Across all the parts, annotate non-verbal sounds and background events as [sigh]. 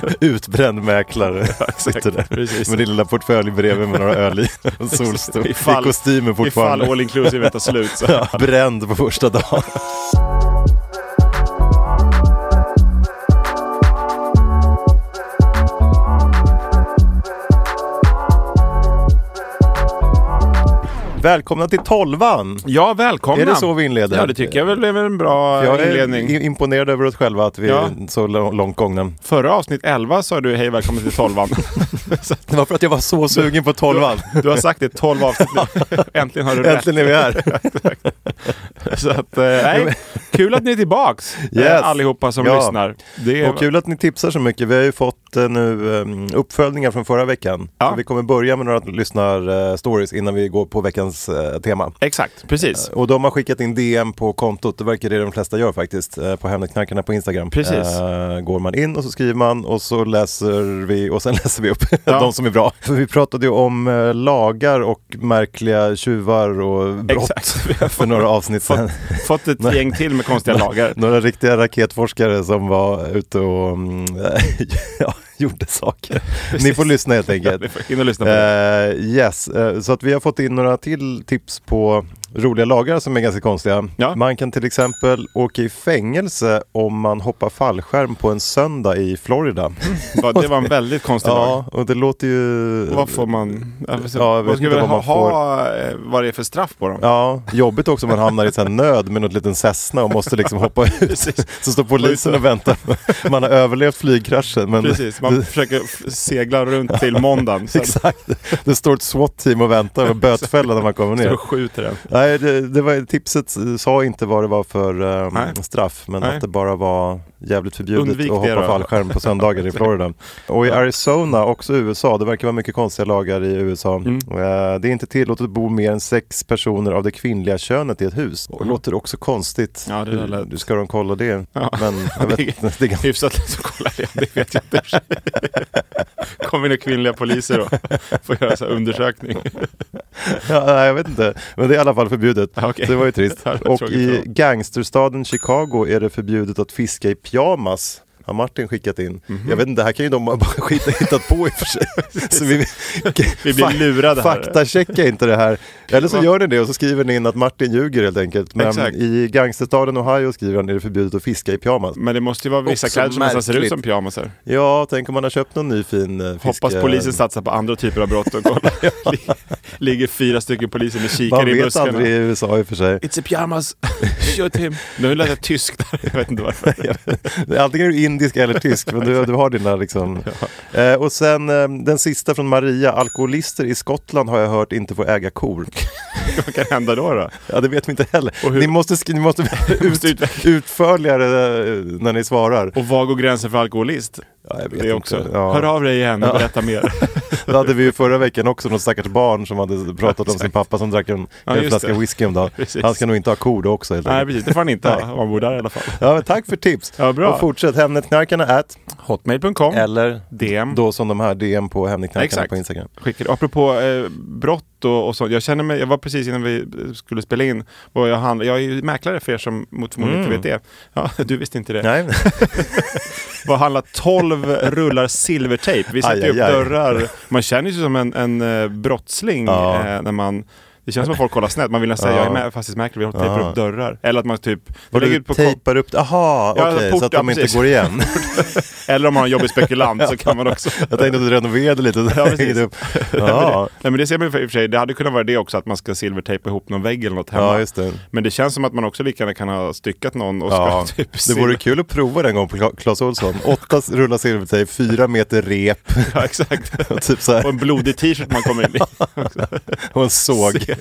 [laughs] Utbränd mäklare [laughs] sitter där precis. med din lilla portfölj bredvid med några öl i. [laughs] Och solstol. I Ifall- kostymen fortfarande. Ifall all inclusive tar slut. Så. Ja, bränd på första dagen. Välkomna till tolvan! Ja, välkomna. Är det så vi inleder? Ja, det tycker jag väl blev en bra Jag är inledning. i- imponerad över oss själva att vi Ja. är så lång- långt gångna. Förra avsnitt 11 sa du hej välkommen till tolvan. [laughs] Det var för att jag var så sugen på tolvan. du har sagt det 12 avsnitt. [laughs] Äntligen har du rätt. Äntligen är vi här. [laughs] Så att, eh, nej, kul att ni är tillbaks Yes. eh, allihopa som Ja. lyssnar. Det är, Och kul att ni tipsar så mycket. Vi har ju fått eh, nu eh, uppföljningar från förra veckan. Ja. Vi kommer börja med några lyssnar-stories innan vi går på veckans eh, tema. Exakt, precis. Och de har skickat in DM på kontot, det verkar det de flesta gör faktiskt, eh, på Hemnetknarkarna på Instagram. Precis. Eh, går man in och så skriver man och så läser vi och sen [laughs] läser vi upp Ja. de som är bra. För vi pratade ju om eh, lagar och märkliga tjuvar och brott Exakt. [laughs] För några avsnitt sedan. Fått ett gäng till med konstiga [laughs] lagar. Några riktiga raketforskare som var ute och mm, ja, gjorde saker. [laughs] Ni får lyssna helt enkelt. [laughs] Och lyssna. Eh, yes, eh, så att vi har fått in några till tips på roliga lagar som är ganska konstiga. Ja. Man kan till exempel åka i fängelse om man hoppar fallskärm på en söndag i Florida. Bara, Det var en väldigt konstig lag. Ja, och det låter ju... Vad får man? Alltså, Ja, jag vet vad inte man får. ha eh, vad det är för straff på dem? Ja, jobbigt också om man hamnar i sån här nöd med något liten Cessna och måste liksom hoppa ut. Så står polisen och väntar. Man har överlevt flygkraschen. Men Precis, man försöker segla runt till måndagen. [laughs] Exakt. Det står ett SWAT-team och väntar med bötfälla när man kommer ner. och skjuter den. Nej, det, det var, tipset sa inte vad det var för Nej. straff, men Nej. att det bara var jävligt förbjudet Undvik att det hoppa då. fallskärm på söndagar i [laughs] Florida. Och i Arizona, också USA, det verkar vara mycket konstiga lagar i USA. Mm. Eh, det är inte tillåtet att bo mer än sex personer av det kvinnliga könet i ett hus. Och det låter också konstigt. Ja, det är lätt. Hur ska de kolla det? Ja. Men [laughs] jag vet, Det inte, det är Hyfsat lätt att kolla det, det vet jag inte. [laughs] Kommer in kvinnliga poliser och får göra så här undersökning. Ja, nej, jag vet inte. Men det är i alla fall förbjudet. Ja, okej. Det var ju trist. [laughs] Och i gangsterstaden Chicago är det förbjudet att fiska i pyjamas. Har Martin skickat in. Mhm. Jag vet inte, det här kan ju de bara [laughs] skita hittat på i och för sig. [laughs] så vi, Vi blir lurade här. Faktachecka inte det här. Eller så gör ni det och så skriver ni in att Martin ljuger helt enkelt. Men Exakt. i gangsterstaden Ohio skriver han är det förbjudet att fiska i pyjamas. Men det måste ju vara vissa Också kläder som nästan ser ut som pyjamasar. Ja, tänk om man har köpt någon ny fin eh, fiske... Hoppas polisen satsar på andra typer av brott och kollar. [laughs] Lig- Ligger fyra stycken poliser med Man kikare i vet buskarna. aldrig i USA i och för sig. It's a pyjamas, shoot him. Nu lät jag tysk där, jag vet inte varför. Antingen är du indisk eller tysk, men du, du har dina liksom. [laughs] Eh, och sen eh, den sista från Maria. Alkoholister i Skottland har jag hört inte får äga kor. [laughs] Vad kan hända då? då? Ja, det vet vi inte heller. Ni måste, ni måste [laughs] ut, utförligare eh, när ni svarar. Och var går gränsen för alkoholist? Ja, jag vet Det inte. också. Ja. Hör av dig igen och Ja. berätta mer. [laughs] Det hade vi ju förra veckan också, något stackars barn som hade pratat om sin pappa som drack en, Ja, en flaska det. whisky om dagen. [laughs] Han ska nog inte ha kor då också helt Nej precis, det får han inte ha om man bor där i alla fall. Ja, tack för tips. Ja, bra. Och fortsätt, Hemnetknarkarna at Hotmail.com eller DM. då som de här DM på Hemnetknarkarna på Instagram. Skickar. Apropå eh, brott och, och sånt. Jag känner mig, jag var precis innan vi skulle spela in. Och jag, handl, jag är ju mäklare för er som mot förmodan inte vet det. Ja, [laughs] du visste inte det. Mm. Nej, [laughs] Var handlar 12 rullar silvertejp. Vi sätter Aj, upp aj, aj. dörrar. Man känner sig som en, en eh, brottsling Ja. eh, när man Det känns som att folk kollar snett. Man vill nästan säga Ja. jag är fastighetsmäklare, vi tejpar Ja. upp dörrar. Eller att man typ Och du ut på tejpar upp, aha, Ja, okej, port, så att de inte går igen. [laughs] Eller om man har en jobbig spekulant så kan man också Jag tänkte att du renoverade lite. Ja, precis. upp. [laughs] Ja, nej men det ser man i och för sig, det hade kunnat vara det också att man ska silvertejpa ihop någon vägg eller något hemma. ja, just det. Men det känns som att man också lika gärna kan ha styckat någon och Ja, ska [laughs] typ det vore kul att prova den gång på Cla- Clas Ohlson. Åtta rullar silvertejp, fyra meter rep Ja, exakt. och, typ så Och här, en blodig t-shirt man kommer in i. och en såg.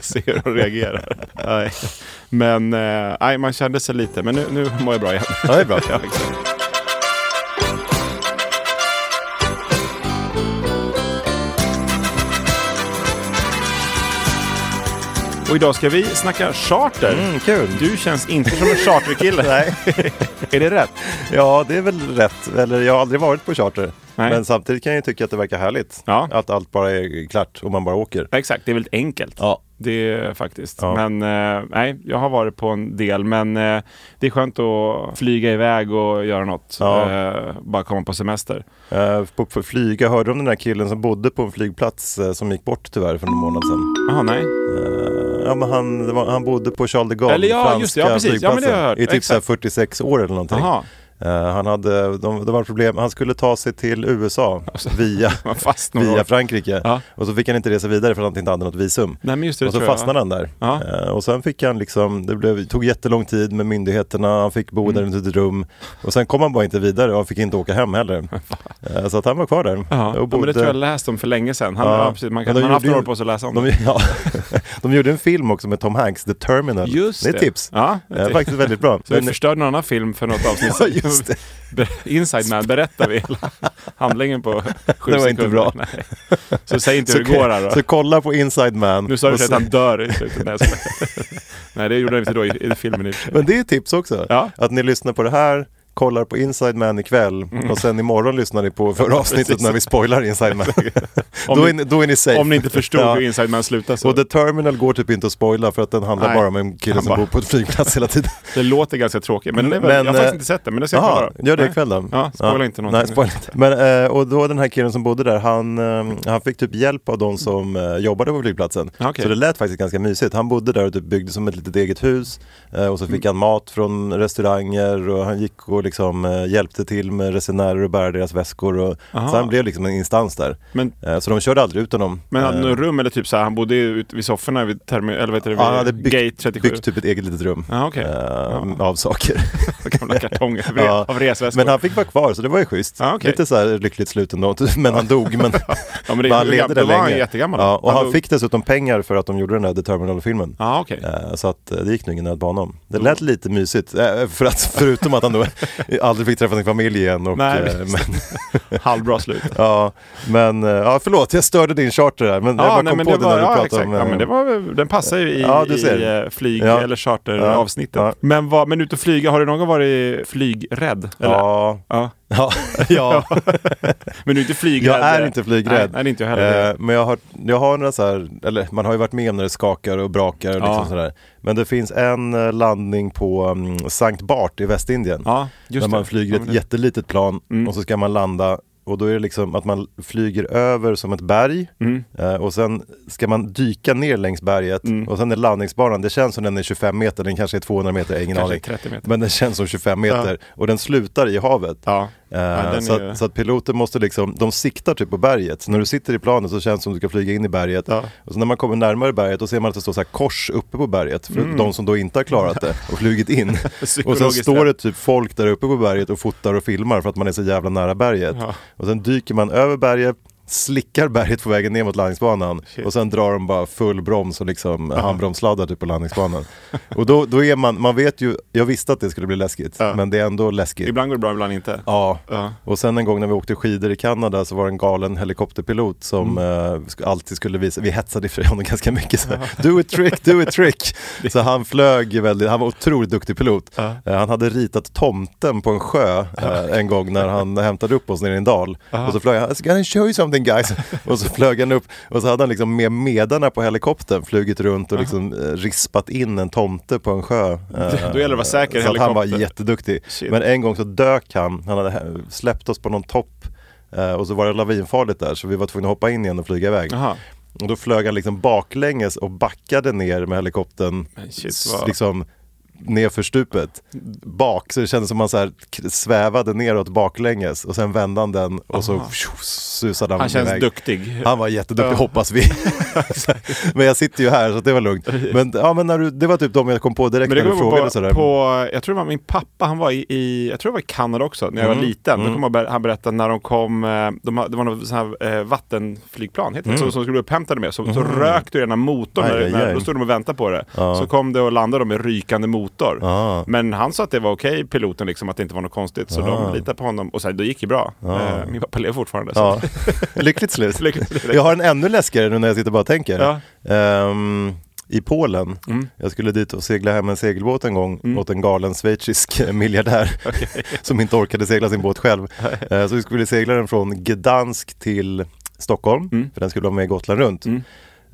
Se hur de reagerar. Nej. Men eh, nej, man kände sig lite, men nu, nu mår jag bra igen. Ja, det är bra. [laughs] Ja. Och idag ska vi snacka charter. Mm, kul. Du känns inte som en charterkille. [laughs] Nej. [laughs] Är det rätt? Ja, det är väl rätt. Eller jag har aldrig varit på charter. Nej. Men samtidigt kan jag ju tycka att det verkar härligt. Ja. Att allt bara är klart och man bara åker. Exakt, det är väldigt enkelt. Ja. Det är faktiskt. Ja. Men eh, nej, jag har varit på en del. Men eh, det är skönt att flyga iväg och göra något. Ja. Eh, bara komma på semester. Uh, på, på flyga, hörde du om den där killen som bodde på en flygplats eh, som gick bort tyvärr för en månad sedan? Jaha, nej. Eh, ja, men han, var, han bodde på Charles de Gaulle, Eller ja, franska just det. Ja, precis. Ja, men det har jag hört. i typ så Exakt. 46 år eller någonting. Jaha, Eh, han hade, de, det var problem, han skulle ta sig till USA via, [laughs] några via år. Frankrike. Ja. Och så fick han inte resa vidare för att han inte hade något visum. Nej, det, och så tror jag. fastnade han där. Ja. Eh, och sen fick han liksom, det blev, tog jättelång tid med myndigheterna, han fick bo där Mm. i ett rum. Och sen kom han bara inte vidare och han fick inte åka hem heller. [laughs] Eh, så att han var kvar där. Ja, och ja, men det bodde- tror jag läst om för länge sedan. Han, Ja. precis, man, kan, man har haft några år på sig att läsa om det. De, [laughs] ja, de gjorde en film också med Tom Hanks, The Terminal. Just det är ett tips. Ja, Det är faktiskt väldigt bra. Så vi Men- förstörde någon annan film för något avsnitt [laughs] Inside Man berättar vi hela [laughs] handlingen på sju Det var inte sekunder. bra. [laughs] Nej. Så säg inte Så, hur det går här då. så kolla på Inside Man. Nu sa du att han dör i slutet. Nej, det gjorde han inte då i, i filmen i. Men det är ett tips också. Ja. Att ni lyssnar på det här, kollar på Inside Man ikväll och sen imorgon lyssnar ni på [laughs] förra avsnittet när vi spoilar Inside Man. [laughs] Då, är ni, då är ni safe. Om ni inte förstod Ja. hur Inside Man slutar så. Och The Terminal går typ inte att spoila för att den handlar Nej. bara om en kille som bara- bor på ett flygplats hela tiden. [laughs] Det låter ganska tråkigt. Men, är väl, Men, jag har faktiskt eh, inte sett det, men det ska jag kolla. gör det ikväll då. Ja, spoila inte någonting. Nej, spoila inte. Men, eh, och då den här killen som bodde där, han, eh, han fick typ hjälp av de som jobbade på flygplatsen. Okej. Så det lät faktiskt ganska mysigt. Han bodde där och typ byggde som ett litet eget hus. Och så fick han mat från restauranger och han gick och liksom eh, hjälpte till med resenärer och bära deras väskor. Och, Aha. så han blev liksom en instans där. Men, Eh, så de körde aldrig ut honom. men hade Eh, han något rum eller typ så här, han bodde ute vid sofforna vid, termi, eller heter det, vid Ja, han hade byggt, gate 37? byggt typ ett eget litet rum. Ja, okej. eh, Av saker. [laughs] Gamla kartonger Ja. av resväskor. Men han fick vara kvar så det var ju schysst. Ja, okej. Lite så här lyckligt slut ändå. [laughs] Men han dog. Men [laughs] ja, men det, han levde då där var han länge. jättegammal. Ja, och han dog- fick dessutom pengar för att de gjorde den där The Terminal-filmen. Ja, okej. Eh, Så att eh, det gick nog ingen nöd honom. Det lät lite mysigt. eh, För att, förutom att han då [laughs] aldrig fick träffa sin familj igen. Och, Nej, eh, men, [laughs] Halvbra slut. [laughs] ja, men eh, ja, förlåt, jag störde din charter där. Men jag Ja, bara nej, kom på det var, när du ja, pratade om... ja, eh, men det var, den passar ju i, Ja, i flyg Ja. eller charteravsnittet. Ja. Men, vad, men ut och flyga, har du någon gång varit flygrädd? Eller? Ja, Ja. [laughs] ja, ja. Men du är inte flygrädd? Jag är inte flygrädd. Nej, nej, inte jag heller. Eh, men jag har, jag har några så här, eller man har ju varit med om när det skakar och brakar och liksom Ja. sådär. Men det finns en eh, landning på um, Sankt Bart i Västindien. ja, just där man flyger ett jättelitet plan Mm. och så ska man landa och då är det liksom att man flyger över som ett berg Mm. eh, och sen ska man dyka ner längs berget Mm. och sen är landningsbanan, det känns som den är 25 meter, den kanske är 200 meter, ingen aning. 30 meter. Men den känns som 25 meter och den slutar i havet. Ja. Eh, den så, ju- att, så att piloten måste liksom, de siktar typ på berget. Så när du sitter i planet så känns det som du ska flyga in i berget. Ja. Och så när man kommer närmare berget då ser man att det står så här kors uppe på berget. För Mm. de som då inte har klarat det och flugit in. [laughs] och sen står det typ folk där uppe på berget och fotar och filmar för att man är så jävla nära berget. Ja. Och sen dyker man över berget, slickar berget på vägen ner mot landningsbanan Shit. och sen drar de bara full broms och liksom handbromsladdar typ på landningsbanan. och då, då är man, man vet ju, jag visste att det skulle bli läskigt, Ja. men det är ändå läskigt. Ibland går det bra, ibland inte. Ja, Ja. och sen en gång när vi åkte skidor i Kanada så var det en galen helikopterpilot som Mm. eh, alltid skulle visa, vi hetsade för honom [laughs] ganska mycket så här, Do a trick, do a trick! [laughs] Så han flög väldigt, han var otroligt duktig pilot. Eh, han hade ritat tomten på en sjö eh, en gång när han hämtade upp oss nere i en dal. Och så flög han, gonna show you something guys! och så flög han upp och så hade han liksom med medarna på helikoptern flugit runt och liksom eh, rispat in en tomte på en sjö. Eh, Då gäller det att vara säker i Så han var jätteduktig. Shit. Men en gång så dök han, han hade hä- släppt oss på någon topp eh, och så var det lavinfarligt där så vi var tvungna att hoppa in igen och flyga iväg. Jaha. Och då flög han liksom baklänges och backade ner med helikoptern shit, vad- liksom nerför stupet bak så det kändes som man så här k- svävade neråt baklänges och sen vände han den och så susade han, Han känns iväg. duktig. Han var jätteduktig Ja. hoppas vi. [laughs] men jag sitter ju här så det var lugnt. Men, ja, men när du, det var typ de jag kom på direkt det när du frågade på, sådär. på, jag tror det var min pappa, han var i, i jag tror det var i Kanada också, när jag Mm. var liten. Då kom han berättade när de kom, eh, de, det var något sån här eh, vattenflygplan, heter det, så, som skulle upphämtade med. Så, så rök det ena motorn, Mm. Aj, aj, aj. då stod de och väntade på det. Ja. Så kom det och landade de med rykande motor. Ah. Men han sa att det var okej, piloten, liksom, att det inte var något konstigt. Så Ah. de litade på honom och det gick ju bra. Eh, min pappa lever fortfarande. Ja. [laughs] Lyckligt slut. [laughs] Lyckligt slut. Jag har en ännu läskigare nu när jag sitter och bara tänker. Ja. Ehm, I Polen. Mm. Jag skulle dit och segla hem en segelbåt en gång åt en galen schweizisk [laughs] miljardär som inte orkade segla sin båt själv. Eh, så vi skulle segla den från Gdansk till Stockholm, Mm. för den skulle vara med Gotland runt.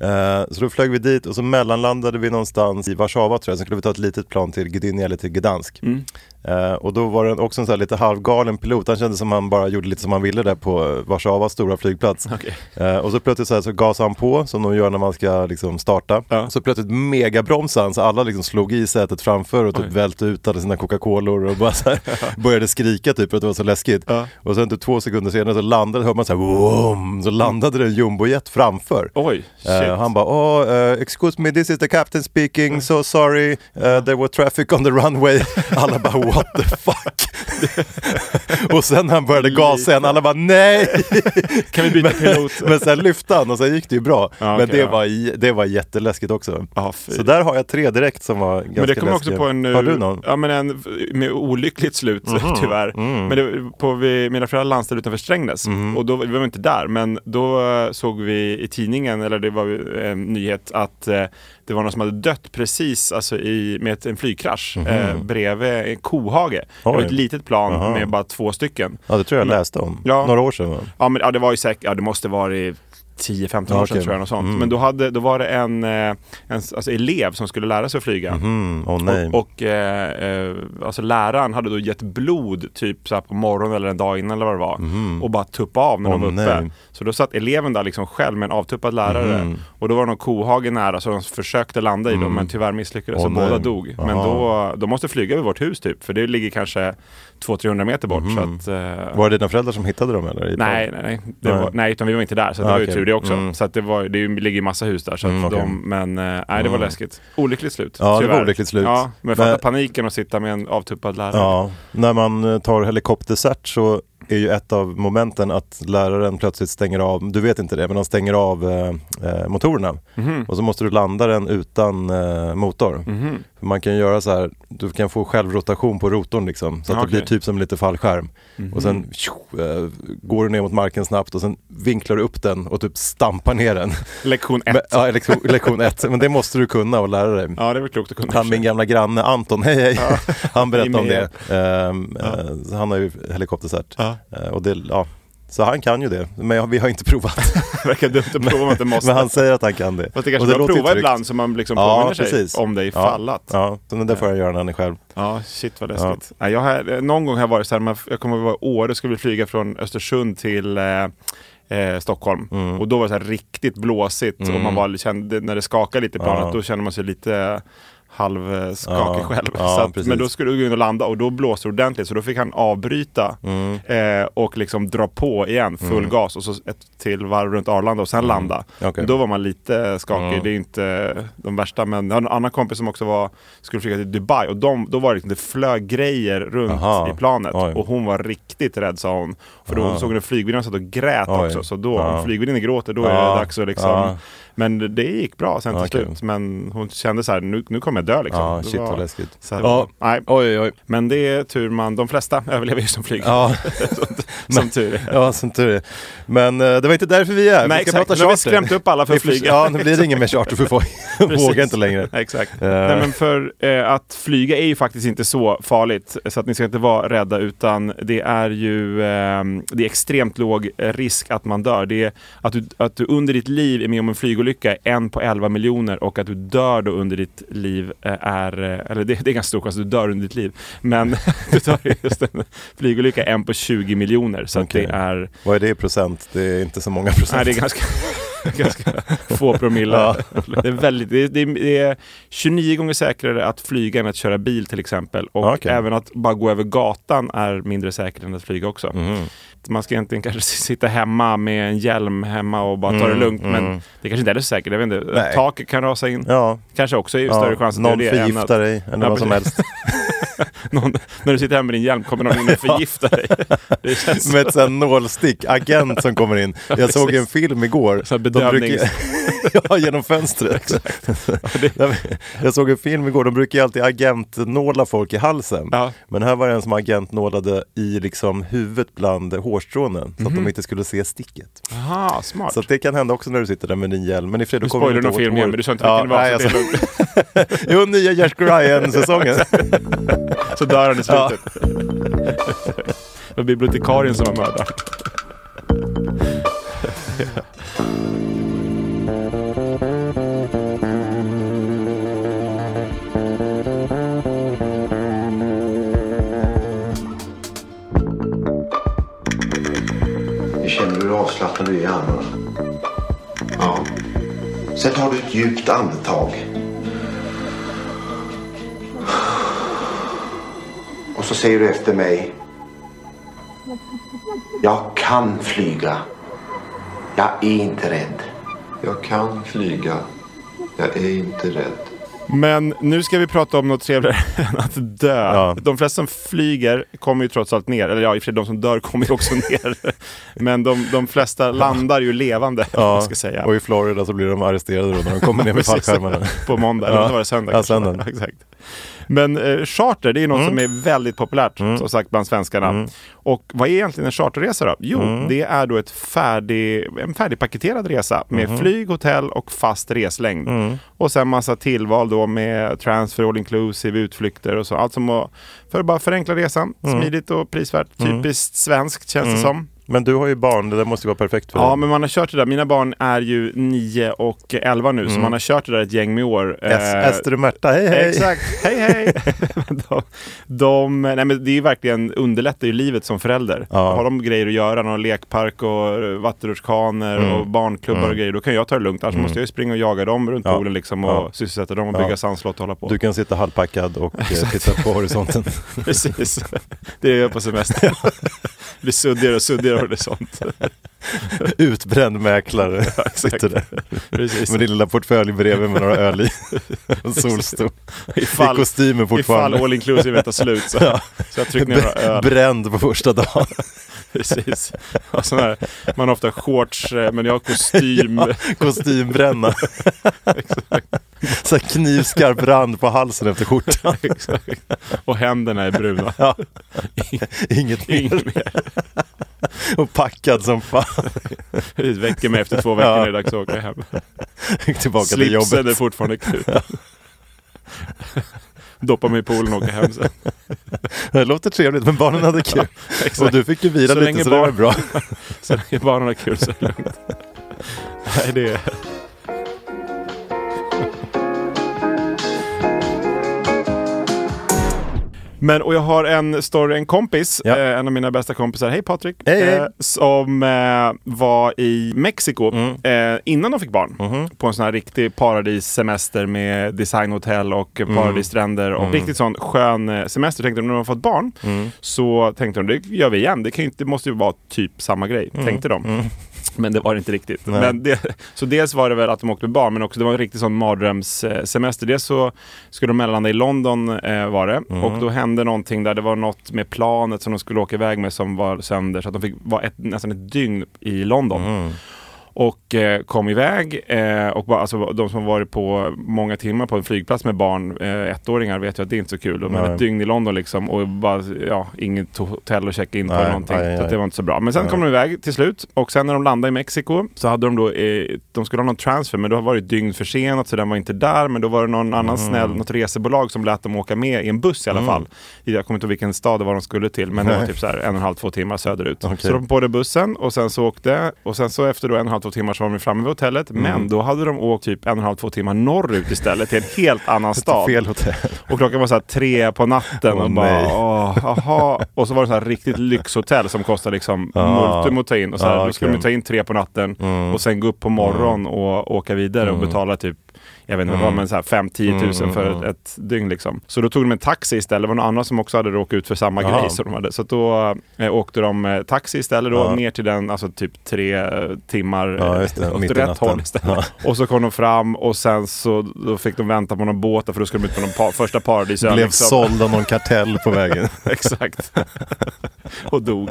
Eh, Så då flög vi dit och så mellanlandade vi någonstans i Warszawa tror jag, sen skulle vi ta ett litet plan till Gdynia eller till Gdansk. Mm. Eh, och då var det också en här lite halvgalen pilot, han kände som han bara gjorde lite som han ville där på Warszawas stora flygplats. Okej. Eh, och så plötsligt så, här, så gasade han på som de gör när man ska liksom, starta. Ja. Så plötsligt megabromsade han så alla liksom slog i sätet framför och typ Oj. välte ut alla sina Coca-Color och bara så här, [laughs] började skrika typ för att det var så läskigt. Och sen typ två sekunder senare så landade, hör man så här, Wom! så landade det en jumbojet framför. Oj. Eh, han bara, oh, uh, excuse me, this is the captain speaking, so sorry, uh, there was traffic on the runway. [laughs] Alla bara, what the fuck? [laughs] och sen när han började gasa igen, alla bara, nej! [laughs] kan vi byta pilot? [laughs] Men sen lyfte han och sen gick det ju bra. Ja, Men okej, det, ja. var, det var jätteläskigt också. Fy. Så där har jag tre direkt som var ganska Men det också läskiga. på en... Har du någon? Ja men en med olyckligt slut tyvärr. Mm. Men det, på, vi, mina föräldrar landställde utanför Strängnäs och då, vi var inte där men då eh, såg vi i tidningen, eller det var en nyhet att eh, det var någon som hade dött precis alltså i, med ett, en flygkrasch eh, bredvid en kohage. Det var. Oj. ett litet plan Aha. med bara två stycken. Ja, det tror jag Men- läste om. Ja. Några år sedan va? Ja men ja, det var ju säkert, ja det måste varit 10-15 Ja, år sedan okej. tror jag. Något sånt. Mm. Men då, hade, då var det en, eh, en alltså, elev som skulle lära sig att flyga. Mm, åh nej. Och, och eh, eh, alltså läraren hade då gett blod typ så här på morgonen eller en dag innan eller vad det var. Och bara tuppa av när de Mhm. Åh, var uppe. nej. Så då satt eleven där liksom själv med en avtuppad lärare. Mhm. Och då var det någon kohage nära så de försökte landa i dem men tyvärr misslyckades Mm. Åh, så båda dog. Men Aha. då, de måste flyga över vårt hus typ. För det ligger kanske 200-300 meter bort. Så att, eh, Mhm. Var det dina föräldrar som hittade dem eller? Nej, nej, nej. Var, nej, utan vi var inte där. Så det Ah, var ju okej. Tur det också. Mm. Så att det, var, det ligger massa hus där. Så att Mm, okej. de, men eh, nej, det var läskigt. Olyckligt slut. Ja, det var olyckligt slut. Ja, men fatta Men- paniken att sitta med en avtuppad lärare. Ja, när man eh, tar helikoptercert så är ju ett av momenten att läraren plötsligt stänger av, du vet inte det, men de stänger av eh, eh, motorerna. Mhm. Och så måste du landa den utan eh, motor. För man kan göra så här, du kan få självrotation på rotorn liksom. Så att Ja, det blir typ som lite fallskärm. Och sen tjo, eh, går du ner mot marken snabbt och sen vinklar du upp den och typ stampar ner den. Lektion ett. [laughs] Men, ja, lektion, lektion ett. Men det måste du kunna och lära dig. Ja, det väl klokt att kunna. Han min gamla granne Anton, [laughs] hej hej, han berättade om det. Ehm, eh, så han har ju helikoptercert. Ja. Eh, och det, ja. Så han kan ju det, men vi har inte provat. [laughs] Det verkar dumt att prova om man inte måste. men han säger att han kan det. Fast det kanske Och det är bra att låter ju prova tryggt. ibland så man liksom Ja, påminner sig precis. om det Ja, ifall att. Ja, så det får jag göra när han är själv. Ja, shit vad läskigt. Nej, jag har, någon gång har jag varit så här, man- jag kommer att år, då skulle vi flyga från Östersund till eh, eh, Stockholm. Mm. Och då var det så riktigt blåsigt och man var, kände, när det skakade lite i planet, Ja. då kände man sig lite halvskakig Ja, själv. ja, så att, men då skulle du gå in och landa och då blåste det ordentligt så då fick han avbryta Mm. eh, och liksom dra på igen full gas och så ett till varv runt Arlanda och sen landa. Mm. Okej. Då var man lite skakig. Mm. Det är inte de värsta men jag har en annan kompis som också var, skulle flyga till Dubai och de, då var det liksom, det flög grejer runt Aha. i planet Oj. och hon var riktigt rädd sa hon. För då Aha. såg hon en flygvärdinna satt och grät Oj. också. Så då, om flygvärdinnan gråter då är det dags att liksom. Men det gick bra sen till kul. slut. Men hon kände så här, nu, nu kommer jag dö liksom. Ja, shit var- vad läskigt. så här, Ja. nej. Oj, oj. Men det är tur man, de flesta [laughs] överlever ju som flyg. Ja, [laughs] som tur är. ja som tur är. Men eh, det var inte därför vi är. Nej vi ska exakt, prata nu har vi skrämt upp alla för att flyga. Ja, nu blir det ingen mer charter för folk [laughs] vågar inte längre. Exakt. Eh. Nej, men för eh, att flyga är ju faktiskt inte så farligt. Så att ni ska inte vara rädda utan det är ju det är extremt låg risk att man dör. Det är att du, att du under ditt liv är med om en flygolycka är en på 11 miljoner och att du dör då under ditt liv eh, är, eh, eller det, det är ganska stor chans att du dör under ditt liv. Men [laughs] du dör just en flygolycka en på 20 miljoner. Så det är Vad är det i procent? Det är inte så många procent. Nej, det är ganska, [laughs] [laughs] ganska få promille. Det, är väldigt, det, är, det, är, det är 29 gånger säkrare att flyga än att köra bil till exempel. Och Okej. även att bara gå över gatan är mindre säkert än att flyga också. Mm. Man ska egentligen kanske sitta hemma med en hjälm hemma och bara ta det Mm, lugnt. Men mm. det kanske inte är så säkert. Jag vet inte. Nej. Taket kan rasa in. Ja, Kanske också är ja. större chans att någon det är det att- förgiftar dig eller Ja, vad som helst. [laughs] [laughs] någon, när du sitter hemma med din hjälm kommer någon in och förgiftar dig. [laughs] Det Med ett sånt nålstick, agent som kommer in. Jag såg en film igår. Så bedövnings- [laughs] ja, genom fönstret. jag såg en film igår, de brukar ju alltid agentnåla folk i halsen. Ja. Men här var det en som agentnålade i liksom huvudet bland hårstrånen. Så Mhm. att de inte skulle se sticket. Aha, smart. Så det kan hända också när du sitter där med din hjälm. Men i nu kommer du inte åt film igen, men du sa inte Ja, vilken det var. nej, alltså, jo, nya Jeff Ryan-säsongen. Så dör han i slutet. Det var bibliotekarien som var mördaren. Jag känner hur avslappnad du är i armarna. Ja. Sen tar du ett djupt andetag. Säger du efter mig. Jag kan flyga. Jag är inte rädd. Jag kan flyga. Jag är inte rädd. Men nu ska vi prata om något trevligare [laughs] än att dö. Ja. De flesta som flyger kommer ju trots allt ner. Eller ja, i och för sig de som dör kommer ju också [laughs] ner. Men de, de flesta landar ju levande, [laughs] ja. Ska säga. och i Florida så blir de arresterade då när de kommer ner med fallskärmarna. På måndag, Ja. eller var det söndag? Ja. Ja, Exakt. Men eh, charter, det är något som är väldigt populärt som sagt bland svenskarna. Och vad är egentligen en charterresa då? Jo, det är då ett färdig, en färdigpaketerad resa med flyg, hotell och fast reslängd. Och sen massa tillval då med transfer, all inclusive, utflykter och så. Allt som att, för att bara förenkla resan. Smidigt och prisvärt. Typiskt svenskt känns det som. Men du har ju barn, det där måste ju vara perfekt för Ja, dig. men man har kört det där. Mina barn är ju 9 och 11 nu, så man har kört det där ett gäng med år. Es- Eh, Ester och Märta, hej hej! Exakt, hej hej! [laughs] [laughs] de, de, nej men det är ju verkligen underlättar ju livet som förälder. Ja. Har de grejer att göra, någon lekpark och vattenrutschkanor Mm. och barnklubbar och grejer, då kan jag ta det lugnt. Annars måste jag ju springa och jaga dem runt Ja. poolen liksom och Ja. sysselsätta dem och Ja. bygga sandslott och hålla på. Du kan sitta halvpackad och eh, titta på horisonten. [laughs] Precis, det gör jag på semester. blir suddigare och suddigare horisont. [laughs] Utbränd mäklare [laughs] sitter där Precis. med din lilla portfölj bredvid med några öl i. [laughs] En solstol. I Ifall, kostymen ifall fortfarande. all inclusive tar slut så, så jag trycker ner några öl. Bränd på första dagen. Precis. Och sån här, man har ofta shorts, eh, men jag har kostym. Kostymbränna. Så här knivskarp rand på halsen efter skjortan. [laughs] Exakt. Och händerna är bruna. Ja. [laughs] Inget mer. Inget mer. Och packad som fan. Det väcker mig efter två veckor Ja. när det är dags att åka hem. Tillbaka till Slipsen är jobbet. fortfarande knuten. Doppa mig i poolen och åka hem sen. [laughs] Det låter trevligt men barnen hade kul. Exakt. Och du fick ju vila Så länge lite så det var barn- bra. [laughs] Så länge barnen har kul så är det lugnt. Nej, det är... Men och jag har en story, en kompis, Ja. eh, en av mina bästa kompisar, hej Patrik, Hej, hej. Eh, som eh, var i Mexiko Mm. eh, innan de fick barn. Mm-hmm. På en sån här riktig paradissemester med designhotell och Mm. paradisstränder och riktigt sån skön eh, semester. Tänkte de när de fått barn Mm. så tänkte de det gör vi igen. Det, kan ju det måste ju vara typ samma grej, tänkte de. [laughs] Men det var det inte riktigt. Nej. Men det, så dels var det väl att de åkte med barn, men också det var en riktig sån mardrömssemester. Dels så skulle de mellanlanda i London eh, var det. Mm. Och då hände någonting där det var något med planet som de skulle åka iväg med som var sönder. Så att de fick vara ett, nästan ett dygn i London. Mm. Och eh, kom iväg. Eh, och bara, alltså, de som varit på många timmar på en flygplats med barn, eh, ettåringar, vet ju att det är inte så kul. Men Nej. ett dygn i London liksom och bara, ja, inget hotell att checka in på Nej, någonting. aj, aj, Så det var inte så bra. Men sen kom de iväg till slut. Och sen när de landade i Mexiko så hade de då, eh, de skulle ha någon transfer, men då var det dygn försenat så den var inte där. Men då var det någon annan Mm. snäll, något resebolag som lät dem åka med i en buss i alla fall. Jag kommer inte ihåg vilken stad det var de skulle till, men det var Nej. typ så här en och en halv, två timmar söderut. Okej. Så de på det bussen och sen så åkte, och sen så efter då en och en halv, två timmar så var de framme vid hotellet. Mm. Men då hade de åkt typ en och en halv, två timmar norrut istället till en helt annan [laughs] stad. Fel hotell. Och klockan var så här tre på natten. Åh, och, bara, åh, aha. och så var det så här riktigt lyxhotell som kostar liksom Ja. multum att ta in. Och så här, Ja, Då skulle de ta in tre på natten Mm. och sen gå upp på morgon och åka vidare och betala typ jag vet inte vad det var, men så här 5-10 tusen för Mm. ett, ett dygn liksom. Så då tog de en taxi istället. Det var några andra som också hade råkat ut för samma Jaha. grej som de hade. Så då eh, åkte de eh, taxi istället då Ja. ner till den, alltså typ tre eh, timmar Ja, eh, det. åt Mitt i rätt natten. håll istället. [laughs] Och så kom de fram och sen så då fick de vänta på någon båt för då skulle de ut på någon pa- första paradisön. Blev liksom. såld av någon kartell på vägen. [laughs] Exakt. [laughs] och dog.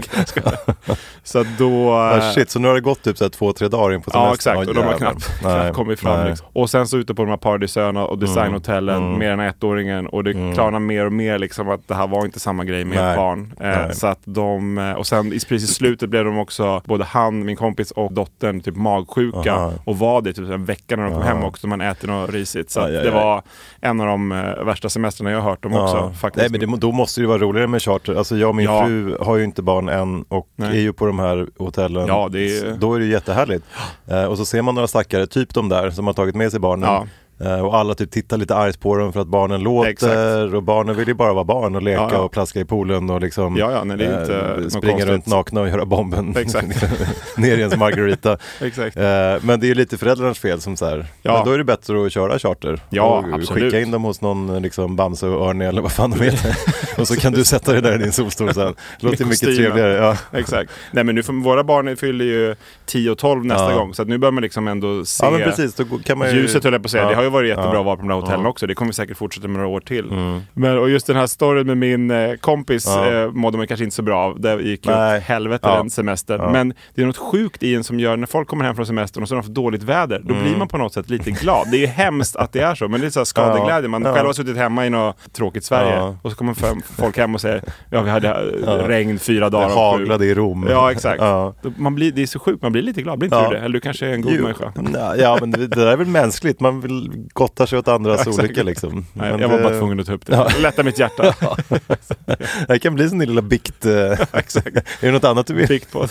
Så då... Ah, eh, shit, så nu har det gått typ så här två, tre dagar in på semestern? Ja exakt, och de har knappt, knappt kommit fram. Liksom. Och sen så ute på här paradisöarna och designhotellen Mm. med den här ettåringen och det klarnar mer och mer liksom att det här var inte samma grej med Nej. ett barn. Eh, så att de, eh, och sen i- precis i slutet blev de också, både han, min kompis och dottern, typ magsjuka Aha. och var det typ en vecka när de kom Aha. hem också. Man äter något risigt. Så Aj, att aj, det aj. var en av de eh, värsta semestrarna jag har hört om också. Faktiskt. Nej men det, då måste det ju vara roligare med charter. Alltså jag och min Ja. fru har ju inte barn än och Nej. är ju på de här hotellen. Ja, det är- Då är det ju jättehärligt. Eh, och så ser man några stackare, typ de där som har tagit med sig barnen. Ja. Eh, och alla typ tittar lite argt på dem för att barnen låter Exakt. och barnen vill ju bara vara barn och leka Ja, ja. och plaska i poolen och liksom Ja, ja, nej, det är inte eh, springa konstigt. runt nakna och göra bomben [laughs] [laughs] ner i ens margarita. [laughs] Exakt. Eh, men det är lite föräldrarnas fel som så här. Ja. Men då är det bättre att köra charter. Ja, och absolut. Skicka in dem hos någon liksom Bamse och Örne eller vad fan de heter. och så kan du sätta dig där i din solstol sen. Låter mycket trevligare. Ja. Exakt. Nej men nu får, våra barn fyller ju 10 och 12 nästa gång. Så att nu bör man liksom ändå se ja men precis, då kan man ju... Ljuset höll jag på att säga. Ja. Har ju varit jättebra Ja. att vara på de där hotellen också. Det kommer vi säkert fortsätta med några år till. Mm. Men, och just den här storyn med min eh, kompis Ja. eh, mådde man kanske inte så bra av. Det gick ju åt helvete Ja. den semestern. Ja. Men det är något sjukt i en som gör när folk kommer hem från semestern och så har de för dåligt väder. Då blir man på något sätt lite glad. Det är ju hemskt att det är så. Men det är så här skadeglädje. Man Mm. Ja. själv har suttit hemma i något tråkigt Sverige. Ja. Och så kommer folk hem och säger ja vi hade eh, regn fyra dagar. Det och sju." haglade i Rom. Ja exakt. Ja. Man blir, det är så sjukt, man blir lite glad. Blir inte Ja. du det? Eller du kanske är en god Jo, människa? ja men det, det där är väl mänskligt, man vill gotta sig åt andras Exakt. olycka liksom. Nej, Men jag var det- bara tvungen att ta upp det. Lätta mitt hjärta. [laughs] Det kan bli som din lilla bikt. eh, Exakt. [laughs] är det något annat du vill? På.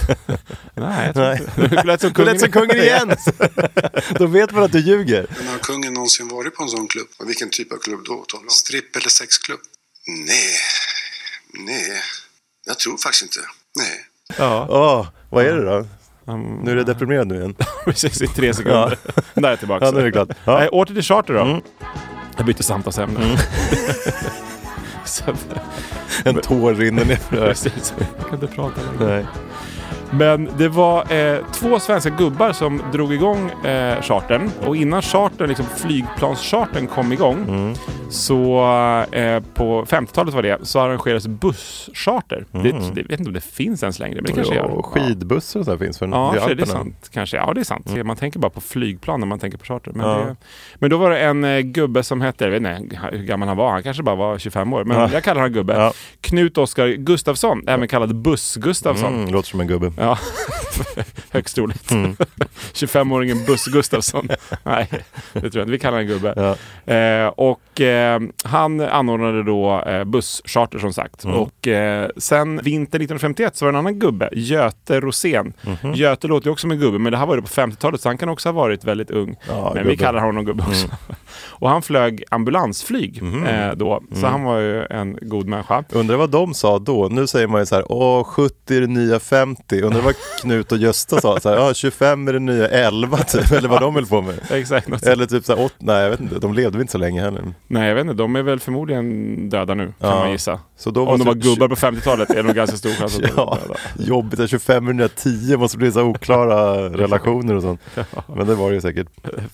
Nej, jag tror Nej. inte. Du lät som [laughs] Du kungen. lät som kungen igen! Då vet man att du ljuger. Men har kungen någonsin varit på en sån klubb? Och vilken typ av klubb då? Stripp eller sexklubb? Nej, nej, jag tror faktiskt inte. Nej. Ja, Åh, vad är det då? Um, Nu är du deprimerad nu igen. [laughs] precis i tre sekunder. [laughs] Där är jag tillbaka. Ja, nu är det klart. Ja. Mm. Nej, åter till charter då. Jag byter samtalsämne. [laughs] Att- En tår rinner ner. Precis, jag kan inte prata längre. Nej. Men det var eh, två svenska gubbar som drog igång eh, chartern. Och innan chartern, liksom flygplanschartern kom igång, Mm. så eh, på 50-talet var det, så arrangerades busscharter. Det, det vet inte om det finns ens längre, men det kanske Mm. Gör. och skidbussar och så finns för Ja, ja det är sant. Kanske. Ja, det är sant. Man tänker bara på flygplan när man tänker på charter. Men, Ja. det, men då var det en eh, gubbe som hette, jag vet inte hur gammal han var, han kanske bara var 25 år, men Ja. jag kallar honom gubbe. Ja. Knut Oskar Gustafsson, även kallad Buss-Gustafsson. Mm, låter som en gubbe. Ja, [laughs] högst troligt. Mm. [laughs] 25-åringen Buss Gustafsson. [laughs] Nej, det tror jag inte. Vi kallar honom gubbe. Ja. Eh, och eh, han anordnade då eh, busscharter som sagt. Mm. Och eh, sen vintern 1951 så var det en annan gubbe, Göte Rosén. Mhm. Göte låter ju också som en gubbe, men det här var det på 50-talet så han kan också ha varit väldigt ung. Ja, men vi gubbe. kallar honom gubbe också. Och han flög ambulansflyg Mhm. eh, då, så han var ju en god människa. Undrar vad de sa då? Nu säger man ju så här, åh 70 är det nya 50. Undrar vad Knut och Gösta sa? Så här, ja 25 är det nya 11 typ, eller vad de höll på med. Exakt. något Eller typ så här, åt, nej jag vet inte, de levde inte så länge heller. Nej, jag vet inte. De är väl förmodligen döda nu, kan Ja. man gissa. Så då Om de var gubbar på 50-talet är det nog ganska stor chans att de [laughs] Ja, döda. jobbigt att 25 är det nya 10, måste bli så oklara [laughs] relationer och sånt. Men det var det ju säkert.